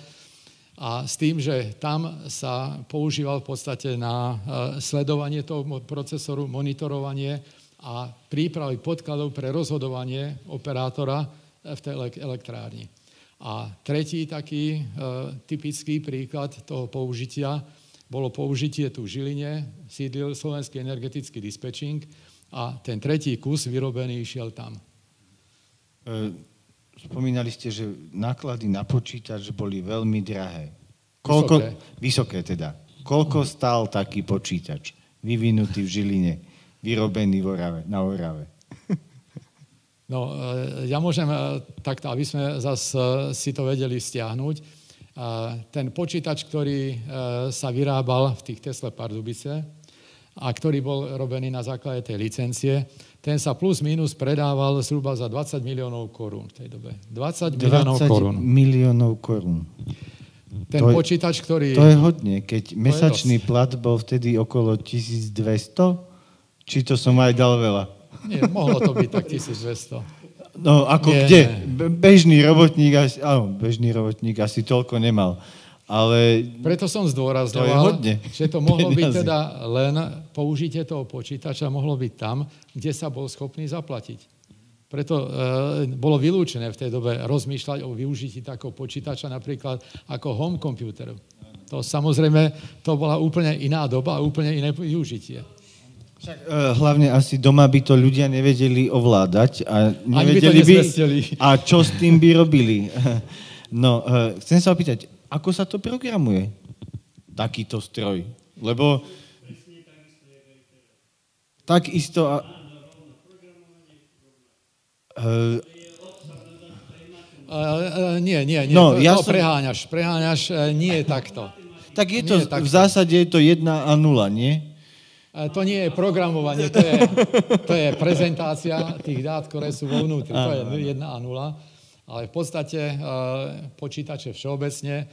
A s tým, že tam sa používal v podstate na e, sledovanie toho procesoru, monitorovanie a prípravy podkladov pre rozhodovanie operátora v tej elektrárni. A tretí taký e, typický príklad toho použitia bolo použitie tu v Žiline, sídlil Slovenský energetický dispečing, a ten tretí kus vyrobený išiel tam. E, spomínali ste, že náklady na počítač boli veľmi drahé. Koľko, vysoké. vysoké teda. Koľko stál taký počítač vyvinutý v Žiline, vyrobený v Orave, na Orave? No, e, ja môžem e, takto, aby sme zase si to vedeli stiahnuť. Ten počítač, ktorý sa vyrábal v tých Tesla Pardubice, a ktorý bol robený na základe tej licencie, ten sa plus minus predával zhruba za 20 miliónov korún v tej dobe. 20, 20 miliónov korún. miliónov korún. Ten to počítač, ktorý... To je hodne, keď mesačný plat bol vtedy okolo 1200, či to som aj dal veľa? Nie, mohlo to byť tak 1200. No, ako Nie, kde? Bežný robotník, asi, áno, bežný robotník asi toľko nemal ale... Preto som zdôrazňoval, to že to mohlo *laughs* byť teda len použitie toho počítača, mohlo byť tam, kde sa bol schopný zaplatiť. Preto e, bolo vylúčené v tej dobe rozmýšľať o využití takého počítača napríklad ako home computer. To samozrejme, to bola úplne iná doba a úplne iné využitie. Však, e, hlavne asi doma by to ľudia nevedeli ovládať a nevedeli by, by a čo s tým by robili. *laughs* No, e, chcem sa opýtať, ako sa to programuje, takýto stroj. Lebo takisto... A, uh, Uh, nie, nie, nie. No, to, ja to som... preháňaš. Preháňaš, uh, nie je takto. Tak je to, je takto. v zásade je to 1 a 0, nie? Uh, to nie je programovanie, to je, to je prezentácia tých dát, ktoré sú vo vnútri. To je 1 a 0 ale v podstate e, počítače všeobecne e,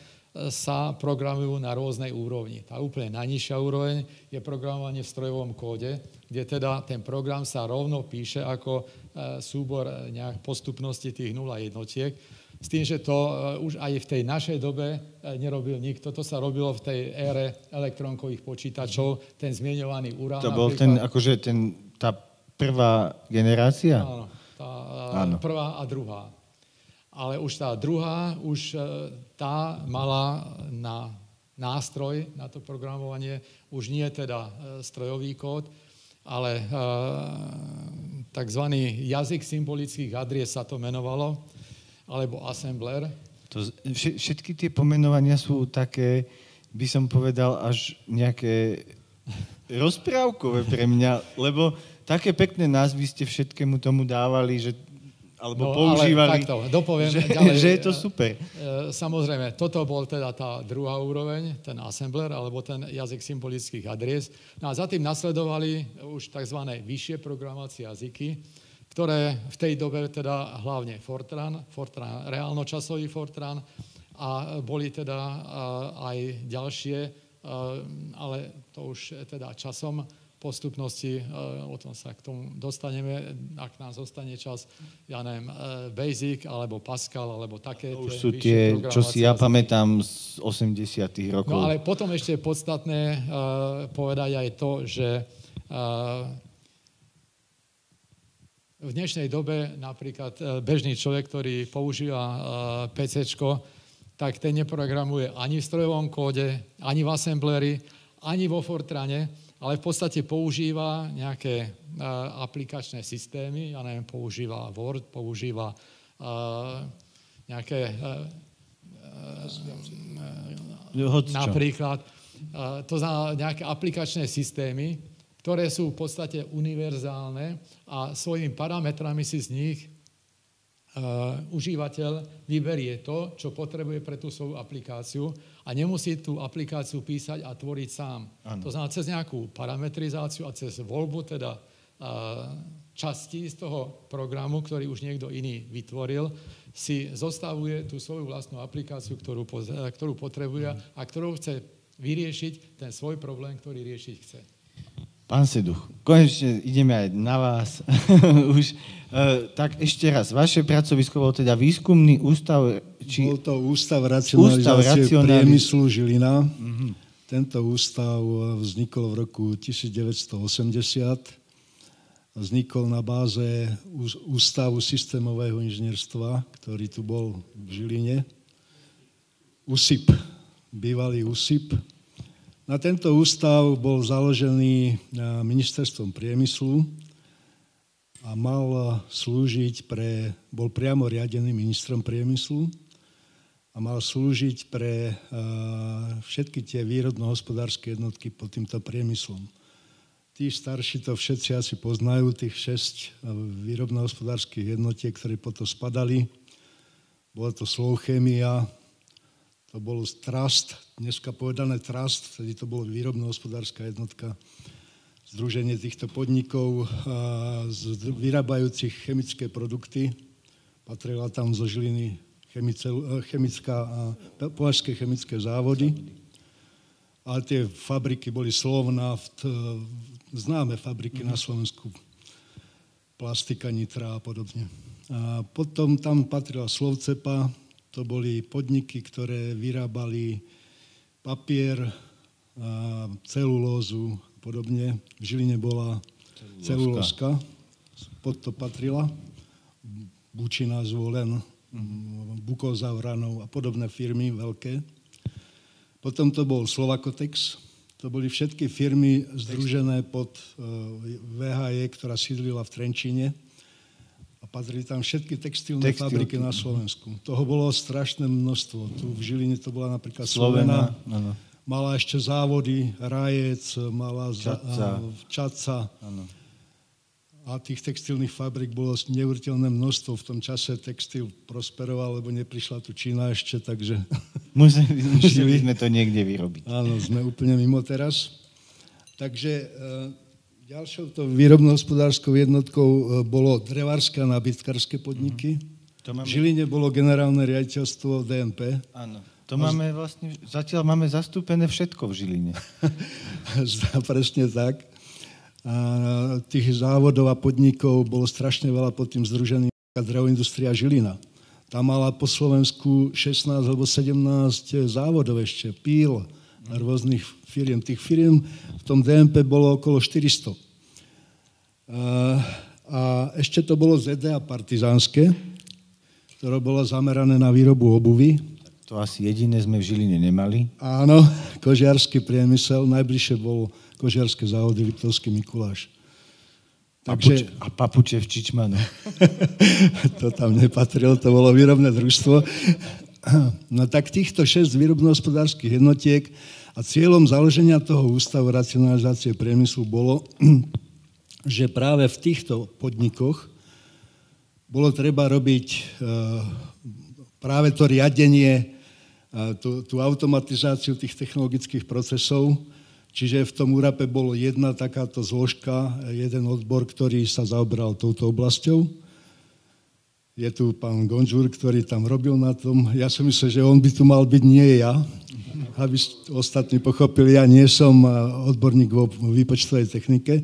sa programujú na rôznej úrovni. Tá úplne najnižšia úroveň je programovanie v strojovom kóde, kde teda ten program sa rovno píše ako e, súbor nejak postupnosti tých 0 jednotiek. S tým, že to už aj v tej našej dobe nerobil nikto. To sa robilo v tej ére elektronkových počítačov, ten zmienovaný urán. To bol ten, akože ten, tá prvá generácia? Áno, tá Áno. prvá a druhá ale už tá druhá, už e, tá mala na nástroj na to programovanie, už nie teda e, strojový kód, ale e, tzv. jazyk symbolických adries sa to menovalo, alebo assembler. To, všetky tie pomenovania sú také, by som povedal, až nejaké rozprávkové pre mňa, lebo také pekné názvy ste všetkému tomu dávali, že alebo no, používali, takto, dopoviem že, ďalej, *laughs* že je to super. E, samozrejme, toto bol teda tá druhá úroveň, ten assembler, alebo ten jazyk symbolických adries. No a za tým nasledovali už tzv. vyššie programovacie jazyky, ktoré v tej dobe teda hlavne Fortran, Fortran reálnočasový Fortran a boli teda aj ďalšie, ale to už teda časom postupnosti, eh, o tom sa k tomu dostaneme, ak nám zostane čas, ja neviem, eh, Basic, alebo Pascal, alebo také. To už sú tie, čo si ja pamätám z 80 rokov. No ale potom ešte je podstatné uh, povedať aj to, že v dnešnej dobe napríklad bežný človek, ktorý používa PC, tak ten neprogramuje ani v strojovom kóde, ani v assembleri, ani vo Fortrane, ale v podstate používa nejaké uh, aplikačné systémy, ja neviem, používa Word, používa uh, nejaké uh, napríklad, to znamená nejaké aplikačné systémy, ktoré sú v podstate univerzálne a svojimi parametrami si z nich užívateľ vyberie to, čo potrebuje pre tú svoju aplikáciu a nemusí tú aplikáciu písať a tvoriť sám. Ano. To znamená, cez nejakú parametrizáciu a cez voľbu teda časti z toho programu, ktorý už niekto iný vytvoril, si zostavuje tú svoju vlastnú aplikáciu, ktorú, ktorú potrebuje a ktorou chce vyriešiť ten svoj problém, ktorý riešiť chce. Pán Seduch, konečne ideme aj na vás. *laughs* Už, e, tak ešte raz, vaše pracovisko bolo teda výskumný ústav... Či... Bol to Ústav racionalizácie ústav racionaliz... priemyslu Žilina. Mm-hmm. Tento ústav vznikol v roku 1980. Vznikol na báze Ústavu systémového inžinierstva, ktorý tu bol v Žiline. USIP, bývalý USIP na tento ústav bol založený ministerstvom priemyslu a mal slúžiť pre, bol priamo riadený ministrom priemyslu a mal slúžiť pre všetky tie výrodno-hospodárske jednotky pod týmto priemyslom. Tí starší to všetci asi poznajú, tých šesť výrobno-hospodárskych jednotiek, ktoré potom spadali. Bola to Slovchémia, to bol Trust, dneska povedané Trust, vtedy to bolo výrobno-hospodárska jednotka, združenie týchto podnikov vyrábajúcich chemické produkty. Patrila tam zo Žiliny chemická a považské chemické závody. Ale tie fabriky boli Slovnaft, známe fabriky na Slovensku, plastika, nitra a podobne. A potom tam patrila Slovcepa, to boli podniky, ktoré vyrábali papier, celulózu a podobne. V Žiline bola celulózka, pod to patrila. Bučina zvolen, Bukozavranov a podobné firmy veľké. Potom to bol Slovakotex, to boli všetky firmy združené pod eh, VHE, ktorá sídlila v Trenčine patrili tam všetky textilné Textil. fabriky na Slovensku. Toho bolo strašné množstvo. Tu v Žiline to bola napríklad Slovena. Slovena mala ešte závody, Rajec, mala Čaca. Čaca. A tých textilných fabrik bolo neuveriteľné množstvo. V tom čase textil prosperoval, lebo neprišla tu Čína ešte, takže... *laughs* Museli sme to niekde vyrobiť. Áno, sme úplne mimo teraz. Takže e, Ďalšou to výrobno-hospodárskou jednotkou e, bolo drevárske a nabytkárske podniky. Mm-hmm. To máme... V Žiline bolo generálne riaditeľstvo DNP. Áno. To a... máme vlastne, zatiaľ máme zastúpené všetko v Žiline. *laughs* Presne tak. A tých závodov a podnikov bolo strašne veľa pod tým združeným drevoindustria Žilina. Tam mala po Slovensku 16 alebo 17 závodov ešte, píl, rôznych firiem. Tých firiem v tom DMP bolo okolo 400. A ešte to bolo ZDA partizánske, ktoré bolo zamerané na výrobu obuvy. To asi jediné sme v Žiline nemali. Áno, *laughs* kožiarský priemysel, najbližšie bol kožiarské závody Liptovský Mikuláš. Takže... A papuče v Čičmanu. *laughs* to tam nepatrilo, to bolo výrobné družstvo. No tak týchto šesť výrobno-hospodárskych jednotiek a cieľom založenia toho ústavu racionalizácie priemyslu bolo, *clears throat* že práve v týchto podnikoch bolo treba robiť e, práve to riadenie, e, tú, tú automatizáciu tých technologických procesov, Čiže v tom úrape bolo jedna takáto zložka, jeden odbor, ktorý sa zaoberal touto oblasťou. Je tu pán Gonžur, ktorý tam robil na tom. Ja som myslel, že on by tu mal byť, nie ja aby ostatní pochopili, ja nie som eh, odborník vo výpočtovej technike,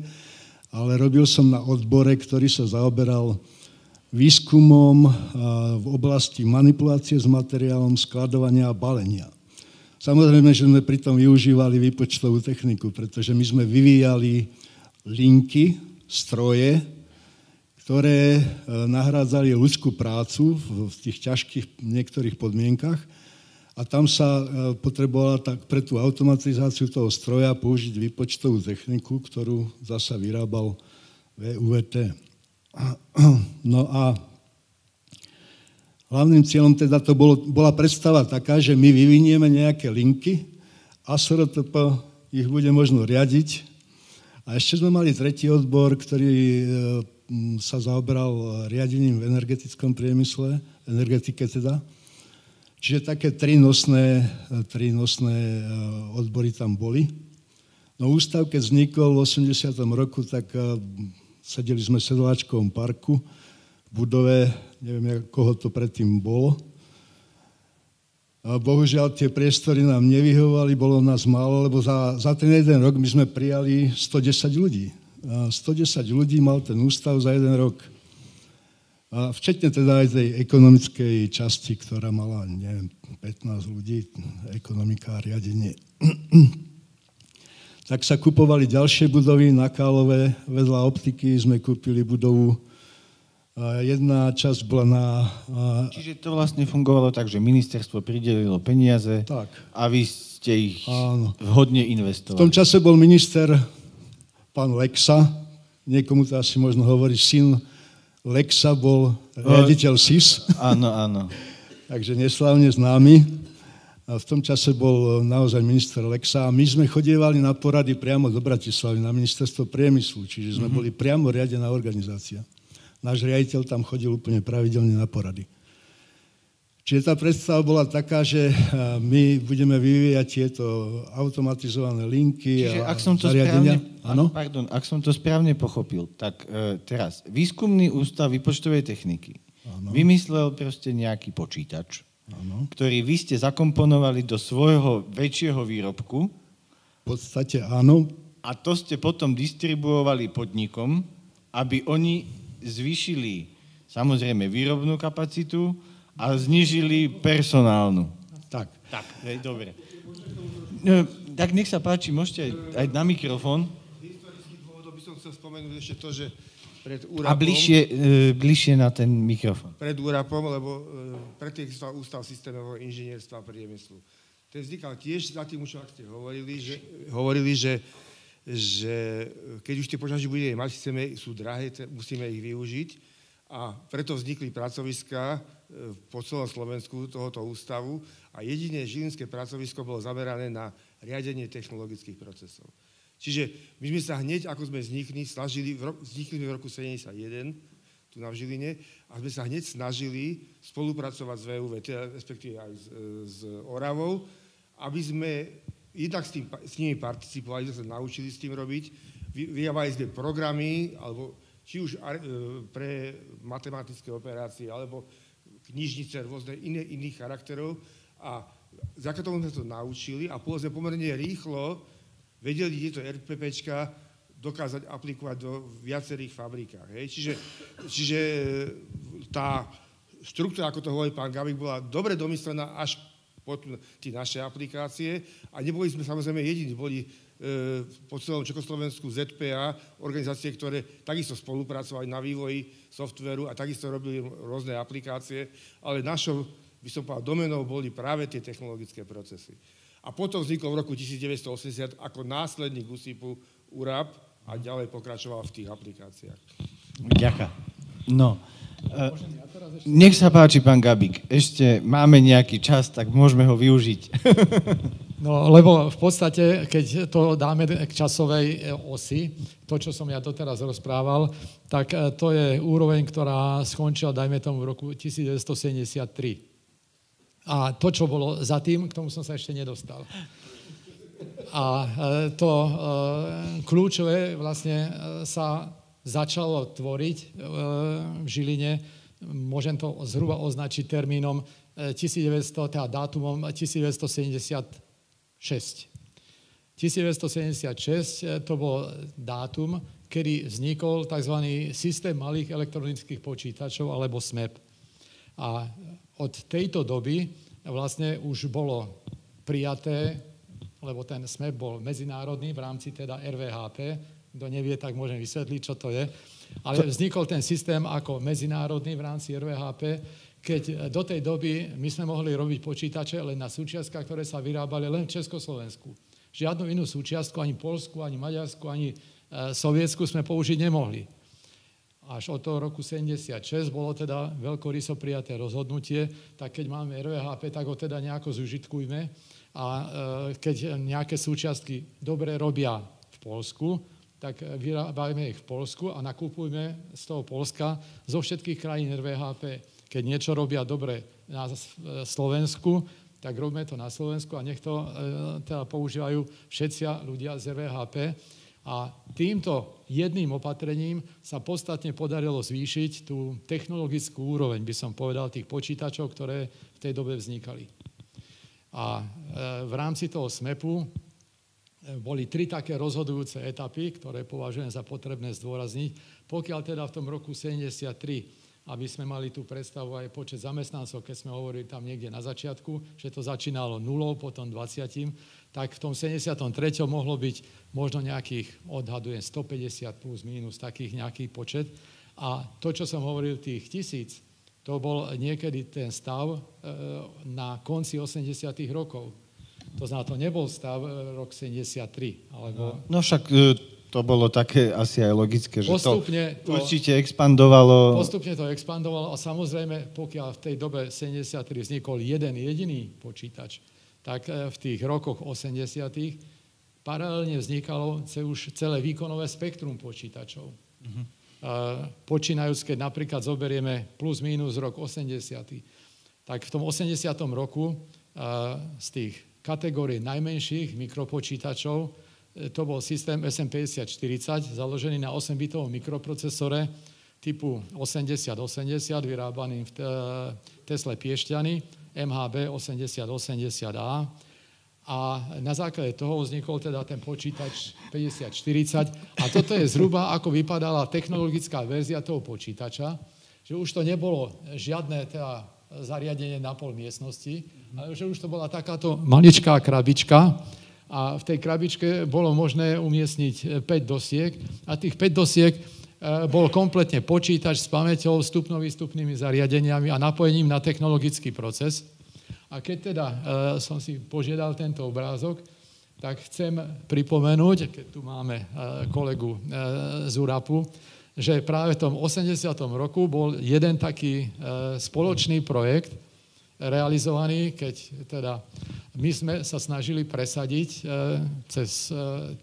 ale robil som na odbore, ktorý sa zaoberal výskumom eh, v oblasti manipulácie s materiálom, skladovania a balenia. Samozrejme, že sme pritom využívali výpočtovú techniku, pretože my sme vyvíjali linky, stroje, ktoré eh, nahrádzali ľudskú prácu v tých ťažkých niektorých podmienkach a tam sa e, potrebovala tak pre tú automatizáciu toho stroja použiť výpočtovú techniku, ktorú zasa vyrábal VUVT. *clears throat* No a hlavným cieľom teda to bolo, bola predstava taká, že my vyvinieme nejaké linky a SRTP ich bude možno riadiť. A ešte sme mali tretí odbor, ktorý e, sa zaoberal riadením v energetickom priemysle, energetike teda. Čiže také tri nosné, tri nosné odbory tam boli. No ústav, keď vznikol v 80. roku, tak sedeli sme v sedláčkovom parku v budove, neviem, koho to predtým bolo, bohužiaľ tie priestory nám nevyhovali, bolo nás málo, lebo za, za ten jeden rok my sme prijali 110 ľudí. A 110 ľudí mal ten ústav za jeden rok. A včetne teda aj tej ekonomickej časti, ktorá mala, neviem, 15 ľudí, ekonomika a riadenie. *clears throat* tak sa kupovali ďalšie budovy na Kálové, vedľa optiky sme kúpili budovu Jedna časť bola na... Čiže to vlastne fungovalo tak, že ministerstvo pridelilo peniaze tak. a vy ste ich Áno. vhodne investovali. V tom čase bol minister pán Lexa, niekomu to asi možno hovorí, syn Lexa bol riaditeľ SIS. Áno, áno. *laughs* Takže neslavne známy. A v tom čase bol naozaj minister Lexa a my sme chodievali na porady priamo do Bratislavy, na ministerstvo priemyslu, čiže sme mm-hmm. boli priamo riadená organizácia náš riaditeľ tam chodil úplne pravidelne na porady. Čiže tá predstava bola taká, že my budeme vyvíjať tieto automatizované linky Čiže a ak som to zariadenia. Správne, ano? Pardon, ak som to správne pochopil, tak e, teraz, výskumný ústav výpočtovej techniky ano. vymyslel proste nejaký počítač, ano. ktorý vy ste zakomponovali do svojho väčšieho výrobku. V podstate áno. A to ste potom distribuovali podnikom, aby oni zvýšili samozrejme výrobnú kapacitu a znižili personálnu. Tak. Tak, hej, dobre. No, tak nech sa páči, môžete aj, aj na mikrofón. By som chcel spomenúť ešte to, že pred úrapom... A bližšie, e, bližšie na ten mikrofón. Pred úrapom, lebo e, predtým existoval Ústav systémového inžinierstva a priemyslu. Ten vznikal tiež za tým, čo ste hovorili, že, hovorili, že že keď už tie požiažky budeme mať, chceme, sú drahé, musíme ich využiť a preto vznikli pracoviská po celom Slovensku tohoto ústavu a jediné žilinské pracovisko bolo zamerané na riadenie technologických procesov. Čiže my sme sa hneď, ako sme vznikli, snažili, vznikli sme v roku 71, tu na Žiline, a sme sa hneď snažili spolupracovať s VUV, teda respektíve aj s, s Oravou, aby sme jednak s, tým, s nimi participovali, sme sa naučili s tým robiť, vyjavali sme programy, alebo či už e, pre matematické operácie, alebo knižnice rôzne iné, iných charakterov a za tomu sme to naučili a povedzme pomerne rýchlo vedeli tieto RPPčka dokázať aplikovať do viacerých fabrikách. Hej? Čiže, čiže e, tá štruktúra, ako to hovorí pán Gabik, bola dobre domyslená až pod tie naše aplikácie a neboli sme samozrejme jediní, boli po celom Čekoslovensku ZPA, organizácie, ktoré takisto spolupracovali na vývoji softveru a takisto robili rôzne aplikácie, ale našou, by som povedal, domenou boli práve tie technologické procesy. A potom vznikol v roku 1980 ako následník USIPu URAP a ďalej pokračoval v tých aplikáciách. Ďakujem. No, nech sa páči, pán Gabik. Ešte máme nejaký čas, tak môžeme ho využiť. *laughs* No, lebo v podstate, keď to dáme k časovej e, osi, to, čo som ja doteraz rozprával, tak e, to je úroveň, ktorá skončila, dajme tomu, v roku 1973. A to, čo bolo za tým, k tomu som sa ešte nedostal. A e, to kľúčové vlastne sa začalo tvoriť v Žiline, môžem to zhruba označiť termínom 1900, e, teda dátumom 1976. 1976 e, to bol dátum, kedy vznikol tzv. systém malých elektronických počítačov alebo SMEP. A od tejto doby vlastne už bolo prijaté, lebo ten SMEP bol medzinárodný v rámci teda RVHP, kto nevie, tak môžem vysvetliť, čo to je. Ale vznikol ten systém ako medzinárodný v rámci RVHP, keď do tej doby my sme mohli robiť počítače len na súčiastkách, ktoré sa vyrábali len v Československu. Žiadnu inú súčiastku, ani Polsku, ani Maďarsku, ani e, Sovietsku sme použiť nemohli. Až od toho roku 76 bolo teda veľkoryso prijaté rozhodnutie, tak keď máme RVHP, tak ho teda nejako zužitkujme a e, keď nejaké súčiastky dobre robia v Polsku, tak vyrábajme ich v Polsku a nakupujme z toho Polska zo všetkých krajín RVHP. Keď niečo robia dobre na Slovensku, tak robíme to na Slovensku a nech to e, teda používajú všetci ľudia z RVHP. A týmto jedným opatrením sa podstatne podarilo zvýšiť tú technologickú úroveň, by som povedal, tých počítačov, ktoré v tej dobe vznikali. A e, v rámci toho SMEPu e, boli tri také rozhodujúce etapy, ktoré považujem za potrebné zdôrazniť. Pokiaľ teda v tom roku 73 aby sme mali tú predstavu aj počet zamestnancov, keď sme hovorili tam niekde na začiatku, že to začínalo nulou, potom 20, tak v tom 73. mohlo byť možno nejakých, odhadujem, 150 plus minus takých nejaký počet. A to, čo som hovoril, tých tisíc, to bol niekedy ten stav e, na konci 80. rokov. To znamená, to nebol stav e, rok 73. Alebo... No však e, to bolo také asi aj logické, že postupne to, to určite expandovalo. Postupne to expandovalo a samozrejme, pokiaľ v tej dobe 73 vznikol jeden jediný počítač, tak e, v tých rokoch 80 paralelne vznikalo už celé výkonové spektrum počítačov. Uh-huh. Počínajúc, keď napríklad zoberieme plus minus rok 80. Tak v tom 80. roku z tých kategórií najmenších mikropočítačov e, to bol systém SM5040 založený na 8-bitovom mikroprocesore typu 8080 vyrábaný v Tesle Piešťany MHB 8080A a. Na základe toho vznikol teda ten počítač 5040 a toto je zhruba ako vypadala technologická verzia toho počítača, že už to nebolo žiadne teda zariadenie na pol miestnosti, ale že už to bola takáto maličká krabička a v tej krabičke bolo možné umiestniť 5 dosiek a tých 5 dosiek E, bol kompletne počítač s pamäťou, vstupno-výstupnými zariadeniami a napojením na technologický proces. A keď teda e, som si požiadal tento obrázok, tak chcem pripomenúť, keď tu máme kolegu z URAPu, že práve v tom 80. roku bol jeden taký spoločný projekt realizovaný, keď teda my sme sa snažili presadiť cez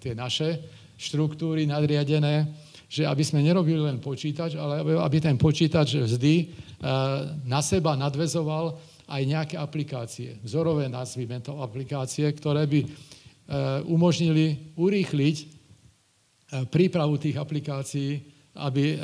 tie naše štruktúry nadriadené že aby sme nerobili len počítač, ale aby ten počítač vždy eh, na seba nadvezoval aj nejaké aplikácie, vzorové nazvime to aplikácie, ktoré by umožnili urýchliť prípravu tých aplikácií, aby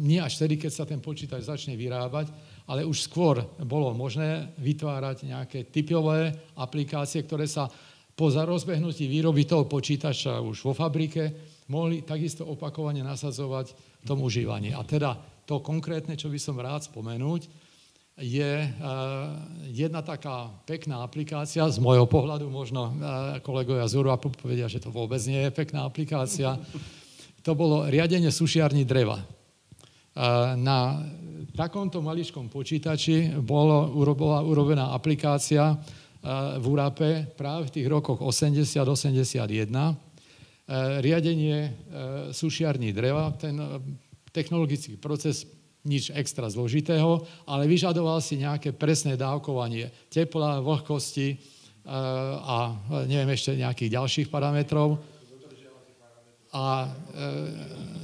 nie až vtedy, keď sa ten počítač začne vyrábať, ale už skôr bolo možné vytvárať nejaké typové aplikácie, ktoré sa po rozbehnutí výroby toho počítača už vo fabrike mohli takisto opakovane nasadzovať v tom užívaní. A teda to konkrétne, čo by som rád spomenúť, je uh, jedna taká pekná aplikácia, z môjho pohľadu možno uh, kolegovia z Uruapu povedia, že to vôbec nie je pekná aplikácia. To bolo riadenie sušiarní dreva. Uh, na takomto maličkom počítači bolo, bola urobená aplikácia v URAPE práve v tých rokoch 80-81, E, riadenie e, sušiarní dreva, ten e, technologický proces nič extra zložitého, ale vyžadoval si nejaké presné dávkovanie tepla, vlhkosti a neviem ešte nejakých ďalších parametrov. A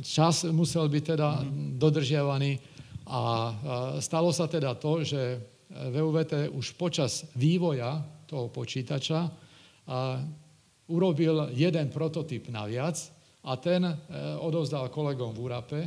čas musel byť teda dodržiavaný a stalo sa teda to, že VUVT už počas vývoja toho počítača urobil jeden prototyp naviac a ten e, odovzdal kolegom v URAPE.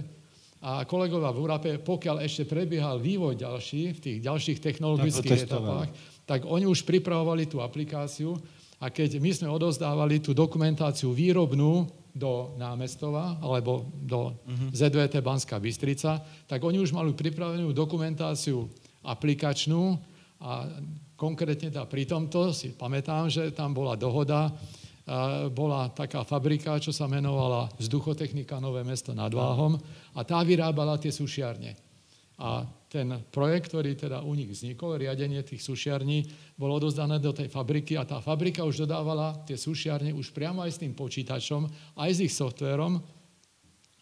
A kolegovia v URAPE, pokiaľ ešte prebiehal vývoj ďalší, v tých ďalších technologických etapách, tak oni už pripravovali tú aplikáciu a keď my sme odovzdávali tú dokumentáciu výrobnú do námestova alebo do uh-huh. Mhm. ZVT Banská Bystrica, tak oni už mali pripravenú dokumentáciu aplikačnú a konkrétne teda pri tomto si pamätám, že tam bola dohoda bola taká fabrika, čo sa menovala Vzduchotechnika Nové mesto nad Váhom a tá vyrábala tie sušiarne. A ten projekt, ktorý teda u nich vznikol, riadenie tých sušiarní, bolo odozdané do tej fabriky a tá fabrika už dodávala tie sušiarne už priamo aj s tým počítačom, aj s ich softverom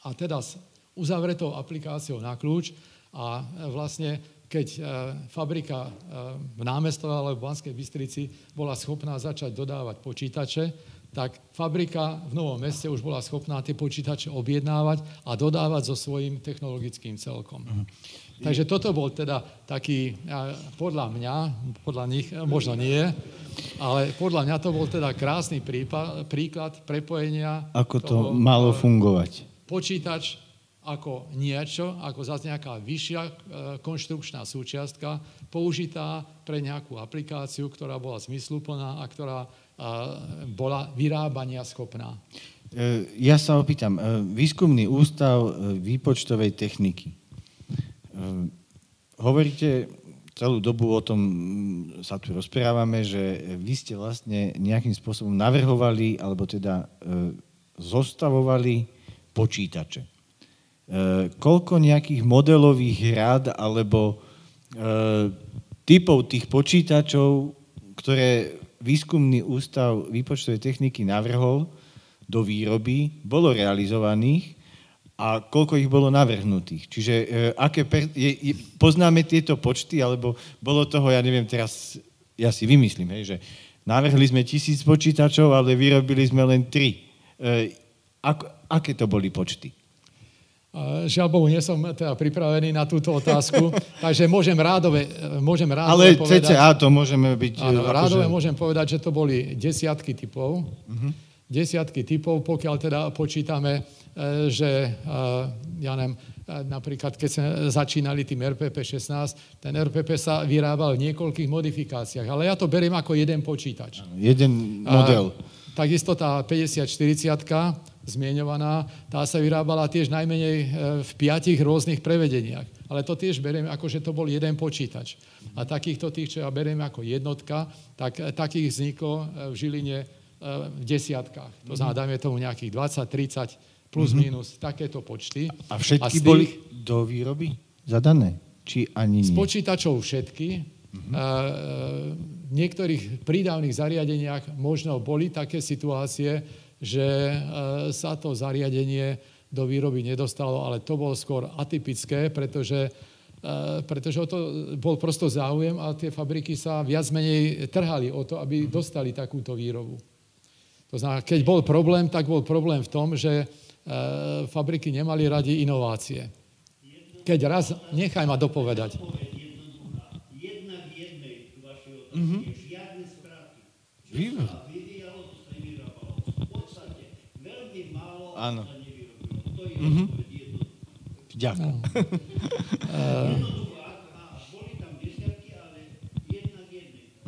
a teda s uzavretou aplikáciou na kľúč a vlastne keď e, fabrika e, v námestove alebo v Banskej Bystrici bola schopná začať dodávať počítače, tak fabrika v Novom meste už bola schopná tie počítače objednávať a dodávať so svojím technologickým celkom. Uh-huh. Takže toto bol teda taký, podľa mňa, podľa nich, možno nie, ale podľa mňa to bol teda krásny prípad, príklad prepojenia. Ako to toho, malo fungovať. Počítač ako niečo, ako zase nejaká vyššia e, konštrukčná súčiastka, použitá pre nejakú aplikáciu, ktorá bola zmysluplná a ktorá bola vyrábania schopná. E, ja sa opýtam, e, výskumný ústav výpočtovej techniky. Hovoríte celú dobu o tom, sa tu rozprávame, že vy ste vlastne nejakým spôsobom navrhovali, alebo teda zostavovali počítače. Koľko nejakých modelových rád alebo typov tých počítačov, ktoré výskumný ústav výpočtovej techniky navrhol do výroby, bolo realizovaných a koľko ich bolo navrhnutých. Čiže e, aké per, je, je, poznáme tieto počty, alebo bolo toho, ja neviem, teraz ja si vymyslím, hej, že navrhli sme tisíc počítačov, ale vyrobili sme len tri. E, ako, aké to boli počty? Žiaľ Bohu, nie som teda pripravený na túto otázku, *laughs* takže môžem rádové, môžem rádové Ale povedať... CCA to môžeme byť... Áno, akože... rádové môžem povedať, že to boli desiatky typov. Uh-huh. Desiatky typov, pokiaľ teda počítame, e, že e, ja neviem, e, napríklad keď sme začínali tým RPP-16, ten RPP sa vyrábal v niekoľkých modifikáciách, ale ja to beriem ako jeden počítač. Jeden model. A, takisto tá 50-40 zmienovaná, tá sa vyrábala tiež najmenej e, v piatich rôznych prevedeniach. Ale to tiež beriem ako, že to bol jeden počítač. A takýchto tých, čo ja beriem ako jednotka, tak e, takých vzniklo e, v Žiline v desiatkách. To znamená, dajme tomu nejakých 20, 30 plus mm-hmm. minus takéto počty. A všetky a tých, boli do výroby zadané? Či ani nie? Z počítačov všetky. Mm-hmm. v niektorých prídavných zariadeniach možno boli také situácie, že e, sa to zariadenie do výroby nedostalo, ale to bolo skôr atypické, pretože, e, pretože o to bol prosto záujem a tie fabriky sa viac menej trhali o to, aby dostali takúto výrobu. To znamená, keď bol problém, tak bol problém v tom, že fabriky nemali radi inovácie. Keď raz, nechaj ma dopovedať. Jedna k jednej, mm-hmm. žiadne straty. Áno. Mm-hmm. Ďakujem.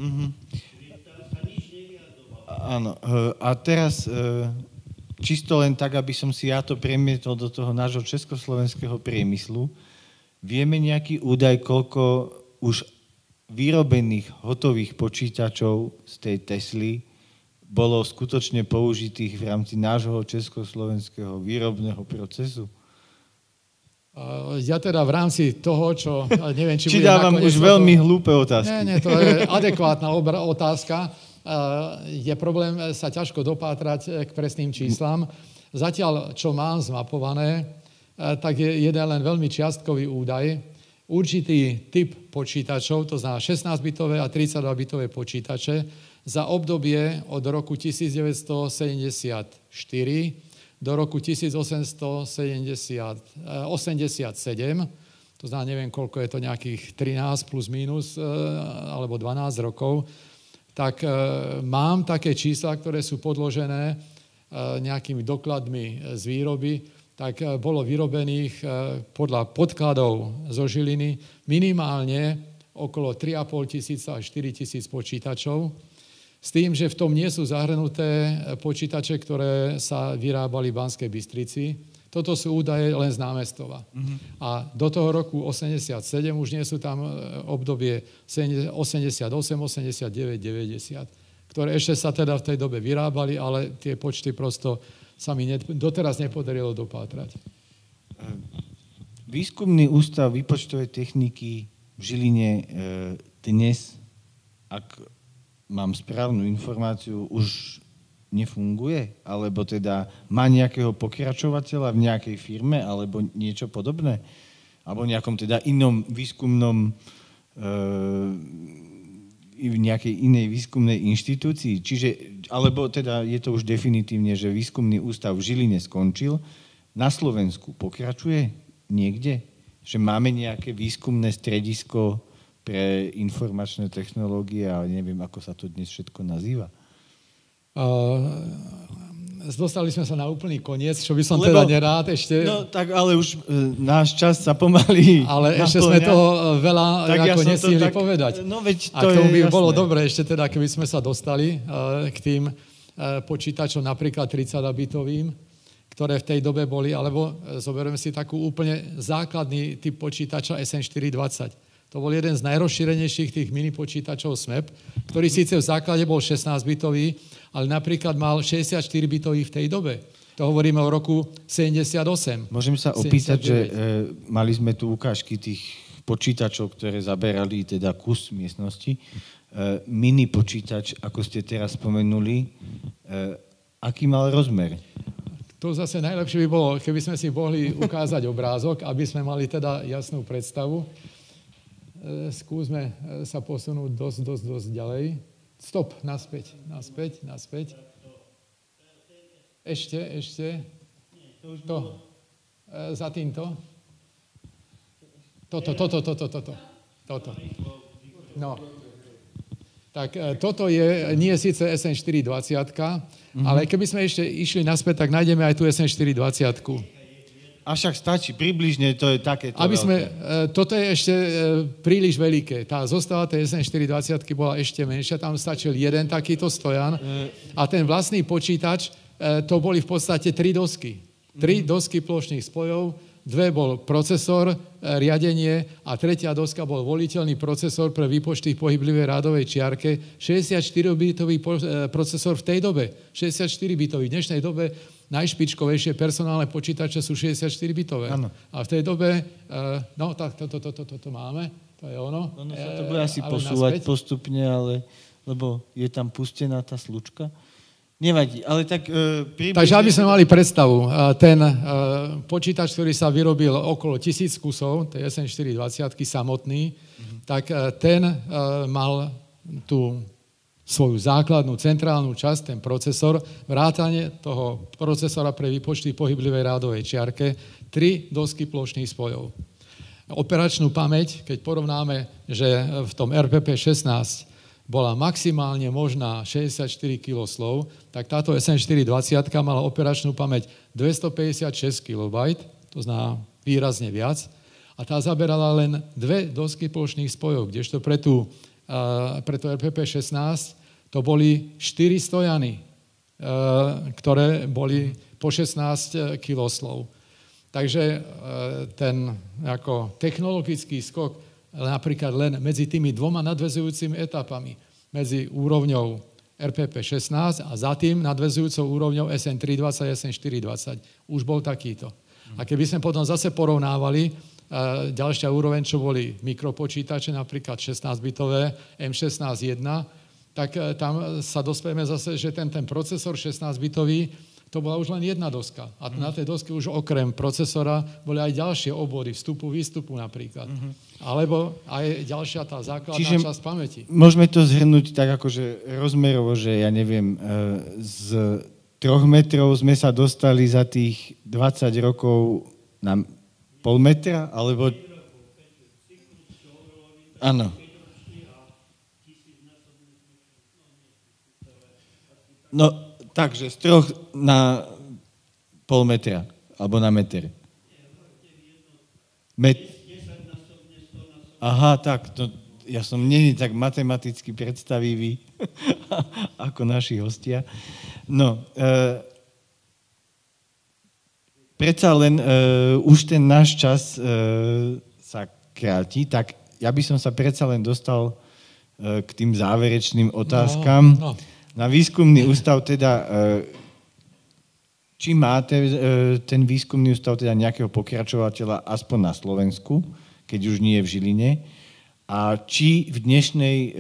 Mm-hmm. *laughs* Áno. A teraz e, čisto len tak, aby som si ja to premietol do toho nášho československého priemyslu, vieme nejaký údaj, koľko už vyrobených hotových počítačov z tej Tesly bolo skutočne použitých v rámci nášho československého výrobného procesu? Ja teda v rámci toho, čo neviem, či, či dávam už veľmi hlúpe otázky. Nie, nie, to je adekvátna otázka. Je problém sa ťažko dopátrať k presným číslam. Zatiaľ, čo mám zmapované, tak je jeden len veľmi čiastkový údaj. Určitý typ počítačov, to znamená 16-bitové a 32-bitové počítače, za obdobie od roku 1974 do roku 1887, to znamená, neviem, koľko je to nejakých 13 plus minus, e, alebo 12 rokov, tak e, mám také čísla, ktoré sú podložené e, nejakými dokladmi z výroby, tak bolo vyrobených podľa podkladov zo Žiliny minimálne okolo 3,5 tisíca až 4 tisíc počítačov s tým, že v tom nie sú zahrnuté počítače, ktoré sa vyrábali v Banskej Bystrici. Toto sú údaje len z námestova. Uh-huh. A do toho roku 87 už nie sú tam e, obdobie 88, 89, 90, ktoré ešte sa teda v tej dobe vyrábali, ale tie počty prosto sa mi doteraz nepodarilo dopátrať. Výskumný ústav výpočtovej techniky v Žiline e, dnes, ak mám správnu informáciu, už nefunguje? Alebo teda má nejakého pokračovateľa v nejakej firme alebo niečo podobné? Alebo nejakom teda inom výskumnom, e, v nejakej inej výskumnej inštitúcii? Čiže, alebo teda je to už definitívne, že výskumný ústav v Žiline skončil, na Slovensku pokračuje niekde? Že máme nejaké výskumné stredisko pre informačné technológie, ale neviem, ako sa to dnes všetko nazýva. Uh, dostali sme sa na úplný koniec, čo by som Lebo, teda nerád ešte... No tak ale už e, náš čas sa pomaly *laughs* Ale naplňa. ešte sme toho e, veľa tak ako ja nesihli tak, povedať. No veď to A k tomu by jasné. bolo dobre ešte teda, keby sme sa dostali e, k tým e, počítačom napríklad 30-bitovým, ktoré v tej dobe boli, alebo e, zoberieme si takú úplne základný typ počítača SN420 to bol jeden z najrozšírenejších tých mini počítačov SMAP, ktorý síce v základe bol 16-bitový, ale napríklad mal 64-bitový v tej dobe. To hovoríme o roku 78. Môžem sa opýtať, 79. že e, mali sme tu ukážky tých počítačov, ktoré zaberali teda kus miestnosti. E, mini počítač, ako ste teraz spomenuli, e, aký mal rozmer? To zase najlepšie by bolo, keby sme si mohli ukázať obrázok, aby sme mali teda jasnú predstavu. E, skúsme e, sa posunúť dosť, dosť, dosť ďalej. Stop, naspäť, naspäť, naspäť. Ešte, ešte. To. E, za týmto. Toto, toto, toto, toto. Toto. No. Tak toto je nie síce SN420, mm-hmm. ale keby sme ešte išli naspäť, tak nájdeme aj tu SN420. A však stačí, približne to je také. Aby sme, e, toto je ešte e, príliš veľké. Tá zostava tej SN420 bola ešte menšia, tam stačil jeden takýto stojan a ten vlastný počítač, e, to boli v podstate tri dosky. Tri dosky plošných spojov, dve bol procesor, riadenie a tretia doska bol voliteľný procesor pre výpočty v pohyblivej rádovej čiarke. 64-bitový procesor v tej dobe, 64-bitový. V dnešnej dobe najšpičkovejšie personálne počítače sú 64-bitové. Ano. A v tej dobe, uh, no tak toto to, to, to, to máme, to je ono. Ono sa to bude asi posúvať naspäť. postupne, ale, lebo je tam pustená tá slučka. Nevadí, ale tak... Uh, približne... Takže aby sme mali predstavu, ten uh, počítač, ktorý sa vyrobil okolo tisíc kusov, to je SN420 samotný, uh-huh. tak uh, ten uh, mal tú svoju základnú centrálnu časť, ten procesor, vrátane toho procesora pre výpočty pohyblivej rádovej čiarke, tri dosky plošných spojov. Operačnú pamäť, keď porovnáme, že v tom RPP 16 bola maximálne možná 64 kB slov, tak táto SN420 mala operačnú pamäť 256 kB, to znamená výrazne viac, a tá zaberala len dve dosky plošných spojov, kdežto pre tú, pre tú RPP 16 to boli 4 stojany, e, ktoré boli po 16 kiloslov. Takže e, ten ako technologický skok napríklad len medzi tými dvoma nadvezujúcimi etapami, medzi úrovňou RPP 16 a za tým nadvezujúcou úrovňou SN320 a SN420 už bol takýto. A keby sme potom zase porovnávali, e, ďalšia úroveň, čo boli mikropočítače, napríklad 16-bitové M16.1, tak e, tam sa dospieme zase, že ten, ten procesor 16-bitový, to bola už len jedna doska. A mm. na tej doske už okrem procesora boli aj ďalšie obory, vstupu, výstupu napríklad. Mm-hmm. Alebo aj ďalšia tá základná Čiže časť pamäti. Môžeme to zhrnúť tak akože rozmerovo, že ja neviem, e, z troch metrov sme sa dostali za tých 20 rokov na pol metra, alebo... Áno. No, takže z troch na pol metra, alebo na meter. Met... Aha, tak, to, ja som není tak matematicky predstavivý *laughs* ako naši hostia. No, e, predsa len e, už ten náš čas e, sa kráti, tak ja by som sa predsa len dostal e, k tým záverečným otázkam. No, no. Na výskumný ústav teda, e, či máte e, ten výskumný ústav teda nejakého pokračovateľa aspoň na Slovensku, keď už nie je v Žiline, a či v dnešnej e,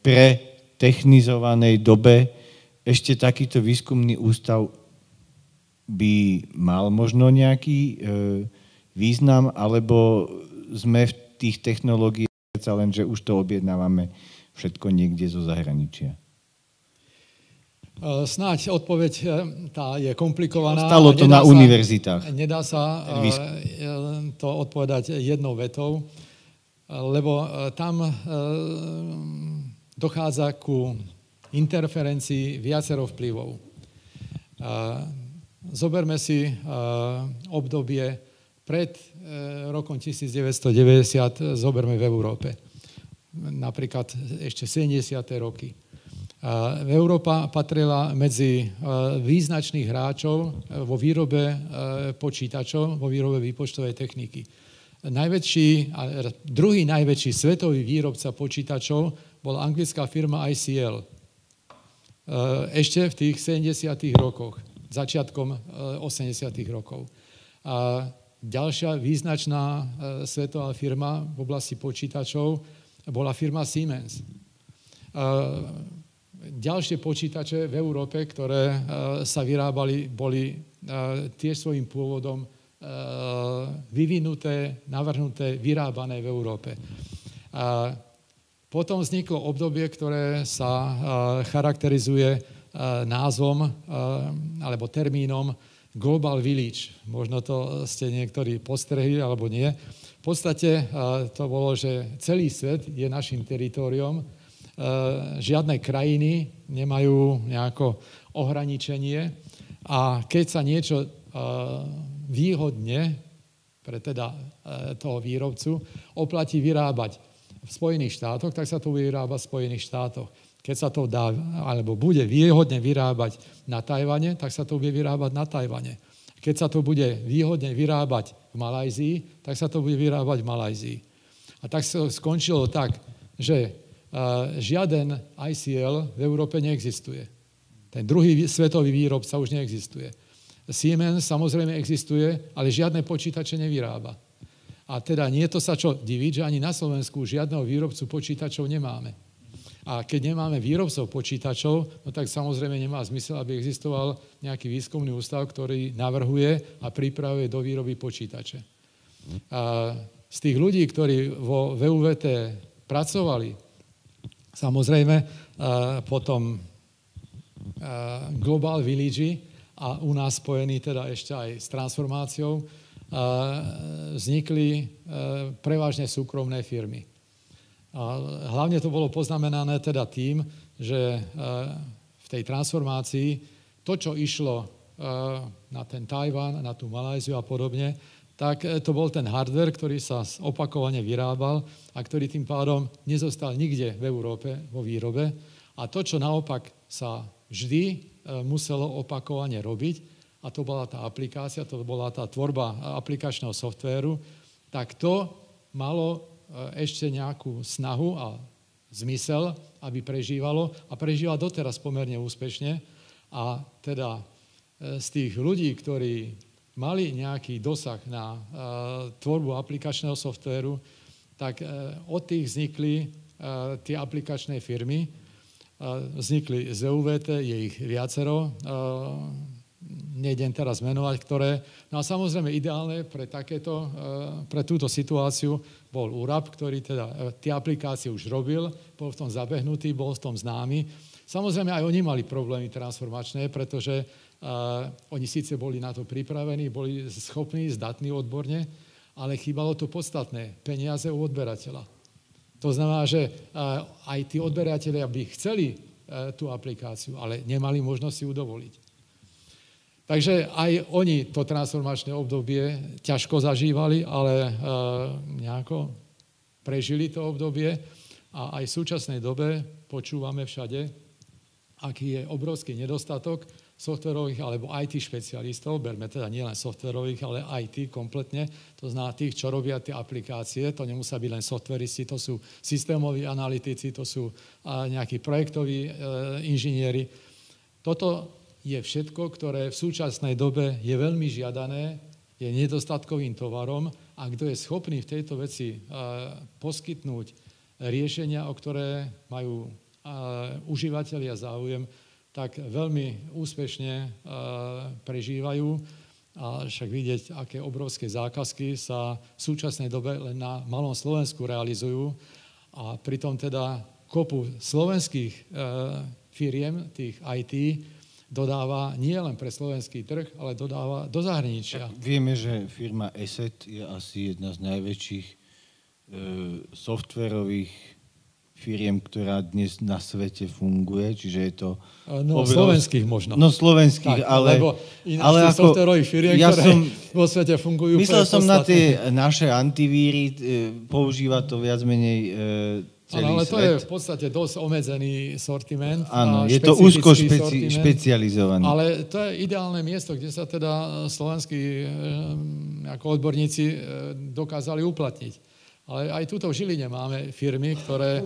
pretechnizovanej dobe ešte takýto výskumný ústav by mal možno nejaký význam, alebo sme v tých technológiách len, že už to objednávame všetko niekde zo zahraničia? E, snáď odpoveď e, tá je komplikovaná. Stalo to na sa, univerzitách. Nedá sa e, to odpovedať jednou vetou, lebo tam dochádza ku interferencii viacero vplyvov. Zoberme si obdobie pred rokom 1990, zoberme v Európe. Napríklad ešte 70. roky Európa patrila medzi e, význačných hráčov e, vo výrobe počítačov, vo výrobe výpočtovej techniky. Najväčší, druhý najväčší svetový výrobca počítačov bola anglická firma ICL. Ešte v tých 70. rokoch, začiatkom 80. rokov. A ďalšia význačná svetová firma v oblasti počítačov bola firma Siemens ďalšie počítače v Európe, ktoré e, sa vyrábali, boli e, tiež svojím pôvodom e, vyvinuté, navrhnuté, vyrábané v Európe. Potom vzniklo obdobie, ktoré sa charakterizuje názvom alebo termínom Global Village. Možno to ste niektorí postrehli alebo nie. V podstate to bolo, že celý svet je našim teritoriom žiadne krajiny nemajú nejako ohraničenie a keď sa niečo eh, výhodne pre teda eh, toho výrobcu oplatí vyrábať v Spojených štátoch, tak sa to bude vyrábať v Spojených štátoch. Keď sa to dá, alebo bude výhodne vyrábať na Tajvane, tak sa to bude vyrábať na Tajvane. Keď sa to bude výhodne vyrábať v Malajzii, tak sa to bude vyrábať v Malajzii. A tak sa skončilo tak, že žiaden ICL v Európe neexistuje. Ten druhý svetový výrobca už neexistuje. Siemens samozrejme existuje, ale žiadne počítače nevyrába. A teda nie je to sa čo diviť, že ani na Slovensku žiadneho výrobcu počítačov nemáme. A keď nemáme výrobcov počítačov, no tak samozrejme nemá zmysel, aby existoval nejaký výskumný ústav, ktorý navrhuje a pripravuje do výroby počítače. A z tých ľudí, ktorí vo VUVT pracovali, Samozrejme, potom Global Village a u nás spojený teda ešte aj s transformáciou, vznikli prevažne súkromné firmy. Hlavne to bolo poznamenané teda tým, že v tej transformácii to, čo išlo na ten Tajván, na tú Malajziu a podobne, tak e, to bol ten hardware, ktorý sa opakovane vyrábal a ktorý tým pádom nezostal nikde v Európe vo výrobe. A to, čo naopak sa vždy e, muselo opakovane robiť, a to bola tá aplikácia, to bola tá tvorba aplikačného softvéru, tak to malo e, ešte nejakú snahu a zmysel, aby prežívalo a prežíva doteraz pomerne úspešne. A teda z tých ľudí, ktorí mali nejaký dosah na uh, tvorbu aplikačného softvéru, tak uh, od tých vznikli uh, tie aplikačné firmy. Uh, vznikli ZUVT, je ich viacero, uh, nejdem teraz menovať, ktoré. No a samozrejme ideálne pre, takéto, pre túto situáciu bol URAP, ktorý teda tie aplikácie už robil, bol v tom zabehnutý, bol v tom známy. Samozrejme aj oni mali problémy transformačné, pretože Uh, oni síce boli na to pripravení, boli schopní, zdatní odborne, ale chýbalo to podstatné, peniaze u odberateľa. To znamená, že aj tí odberatelia by chceli uh, tú aplikáciu, ale nemali možnosť si ju dovoliť. Takže aj oni to transformačné obdobie ťažko zažívali, ale nejako prežili to obdobie a aj v súčasnej dobe počúvame všade, aký je obrovský nedostatok softverových alebo IT špecialistov, berme teda nielen softverových, ale IT kompletne, to znamená tých, čo robia tie aplikácie, to nemusia byť len softveristi, to sú systémoví analytici, to sú nejakí projektoví e, inžinieri. Toto je všetko, ktoré v súčasnej dobe je veľmi žiadané, je nedostatkovým tovarom a kto je schopný v tejto veci e, poskytnúť riešenia, o ktoré majú e, užívateľia záujem, tak veľmi úspešne e, prežívajú. A však vidieť, aké obrovské zákazky sa v súčasnej dobe len na malom Slovensku realizujú. A pritom teda kopu slovenských e, firiem, tých IT, dodáva nie len pre slovenský trh, ale dodáva do zahraničia. Vieme, že firma ESET je asi jedna z najväčších e, softverových firiem, ktorá dnes na svete funguje, čiže je to... No, oveľa... slovenských možno. No, slovenských, tak, ale... Lebo ináč ale ako, softverových firiem, ja ktoré som, *laughs* vo svete fungujú Myslel som na tie naše antivíry, e, používa to viac menej e, celý ale svet. to je v podstate dosť obmedzený sortiment. Áno, je to úzko špeci- špecializované. Ale to je ideálne miesto, kde sa teda slovenskí e, ako odborníci dokázali uplatniť. Ale aj tuto v Žiline máme firmy, ktoré e,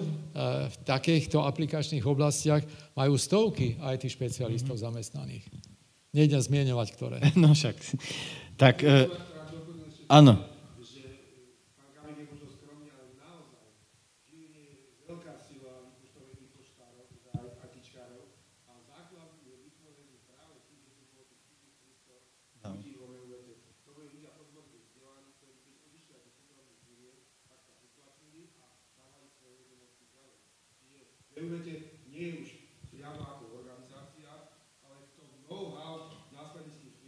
v takýchto aplikačných oblastiach majú stovky IT špecialistov zamestnaných. Nejdem zmieňovať, ktoré. *laughs* No však. Tak, e, áno.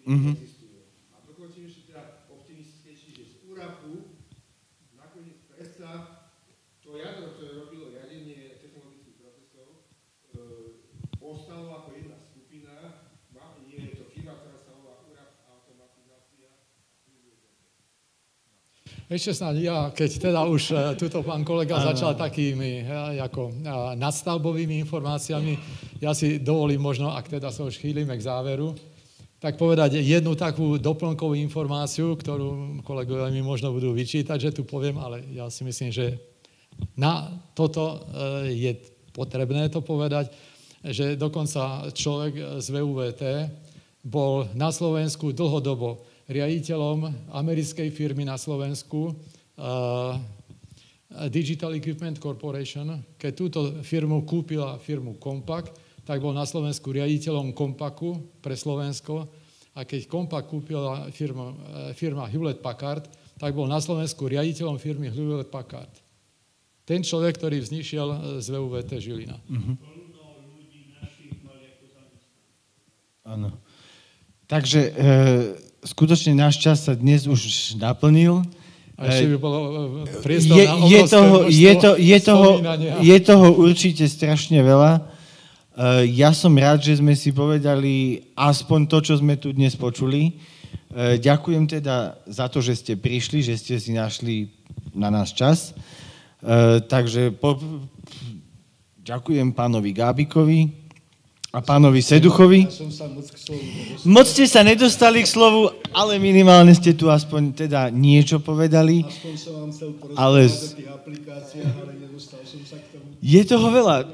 Mm-hmm. existuje. A dokončím ešte teda optimistickejší, že z úrapu nakoniec predsa to jadro, ktoré robilo riadenie technologických procesov, e, ostalo ako jedna skupina, je to firma, ktorá sa volá úrap automatizácia. Ešte snáď ja, keď teda už e, tuto pán kolega začal takými e, ako nadstavbovými informáciami, ja si dovolím možno, ak teda sa už chýlime k záveru, tak povedať jednu takú doplnkovú informáciu, ktorú kolegovia mi možno budú vyčítať, že tu poviem, ale ja si myslím, že na toto eh, je potrebné to povedať, že dokonca človek z VUVT bol na Slovensku dlhodobo riaditeľom americkej firmy na Slovensku uh, Digital Equipment Corporation. Keď túto firmu kúpila firmu Compaq, tak bol na Slovensku riaditeľom Kompaku pre Slovensko a keď Kompak kúpila firma, e, firma Hewlett Packard, tak bol na Slovensku riaditeľom firmy Hewlett Packard. Ten človek, ktorý vznišiel e, z VUVT Žilina. Uh-huh. Áno. Takže e, skutočne náš čas sa dnes už naplnil. A ešte by bolo e, priestor je, na je toho, je, to, je, toho, je toho určite strašne veľa. Eh, ja som rád, že sme si povedali aspoň to, čo sme tu dnes počuli. Eh, ďakujem teda za to, že ste prišli, že ste si našli na nás čas. Eh, takže po, ďakujem pánovi Gábikovi a pánovi Seduchovi. moc ste sa nedostali k slovu, ale minimálne ste tu aspoň teda niečo povedali. Ale... Je toho veľa.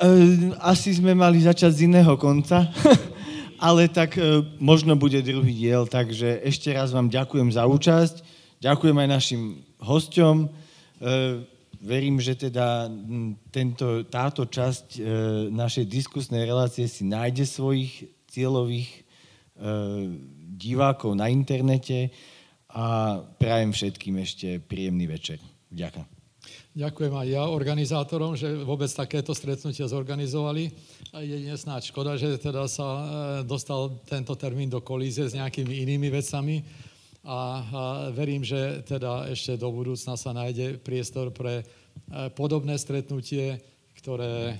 Uh, asi sme mali začať z iného konca, *laughs* ale tak uh, možno bude druhý diel, takže ešte raz vám ďakujem za účasť, ďakujem aj našim hosťom. Uh, verím, že teda tento, táto časť našej diskusnej relácie si nájde svojich cieľových divákov na internete a prajem všetkým ešte príjemný večer. Ďakujem. Ďakujem aj ja organizátorom, že vôbec takéto stretnutia zorganizovali. Jedine snáď škoda, že teda sa e, dostal tento termín do kolízie s nejakými inými vecami a verím, že teda ešte do budúcna sa nájde priestor pre e, podobné stretnutie, ktoré e,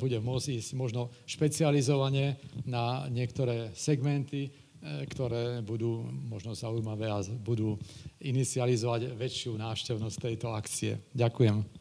bude môcť ísť možno špecializovane na niektoré segmenty, ktoré budú možno zaujímavé a budú inicializovať väčšiu návštevnosť tejto akcie. Ďakujem.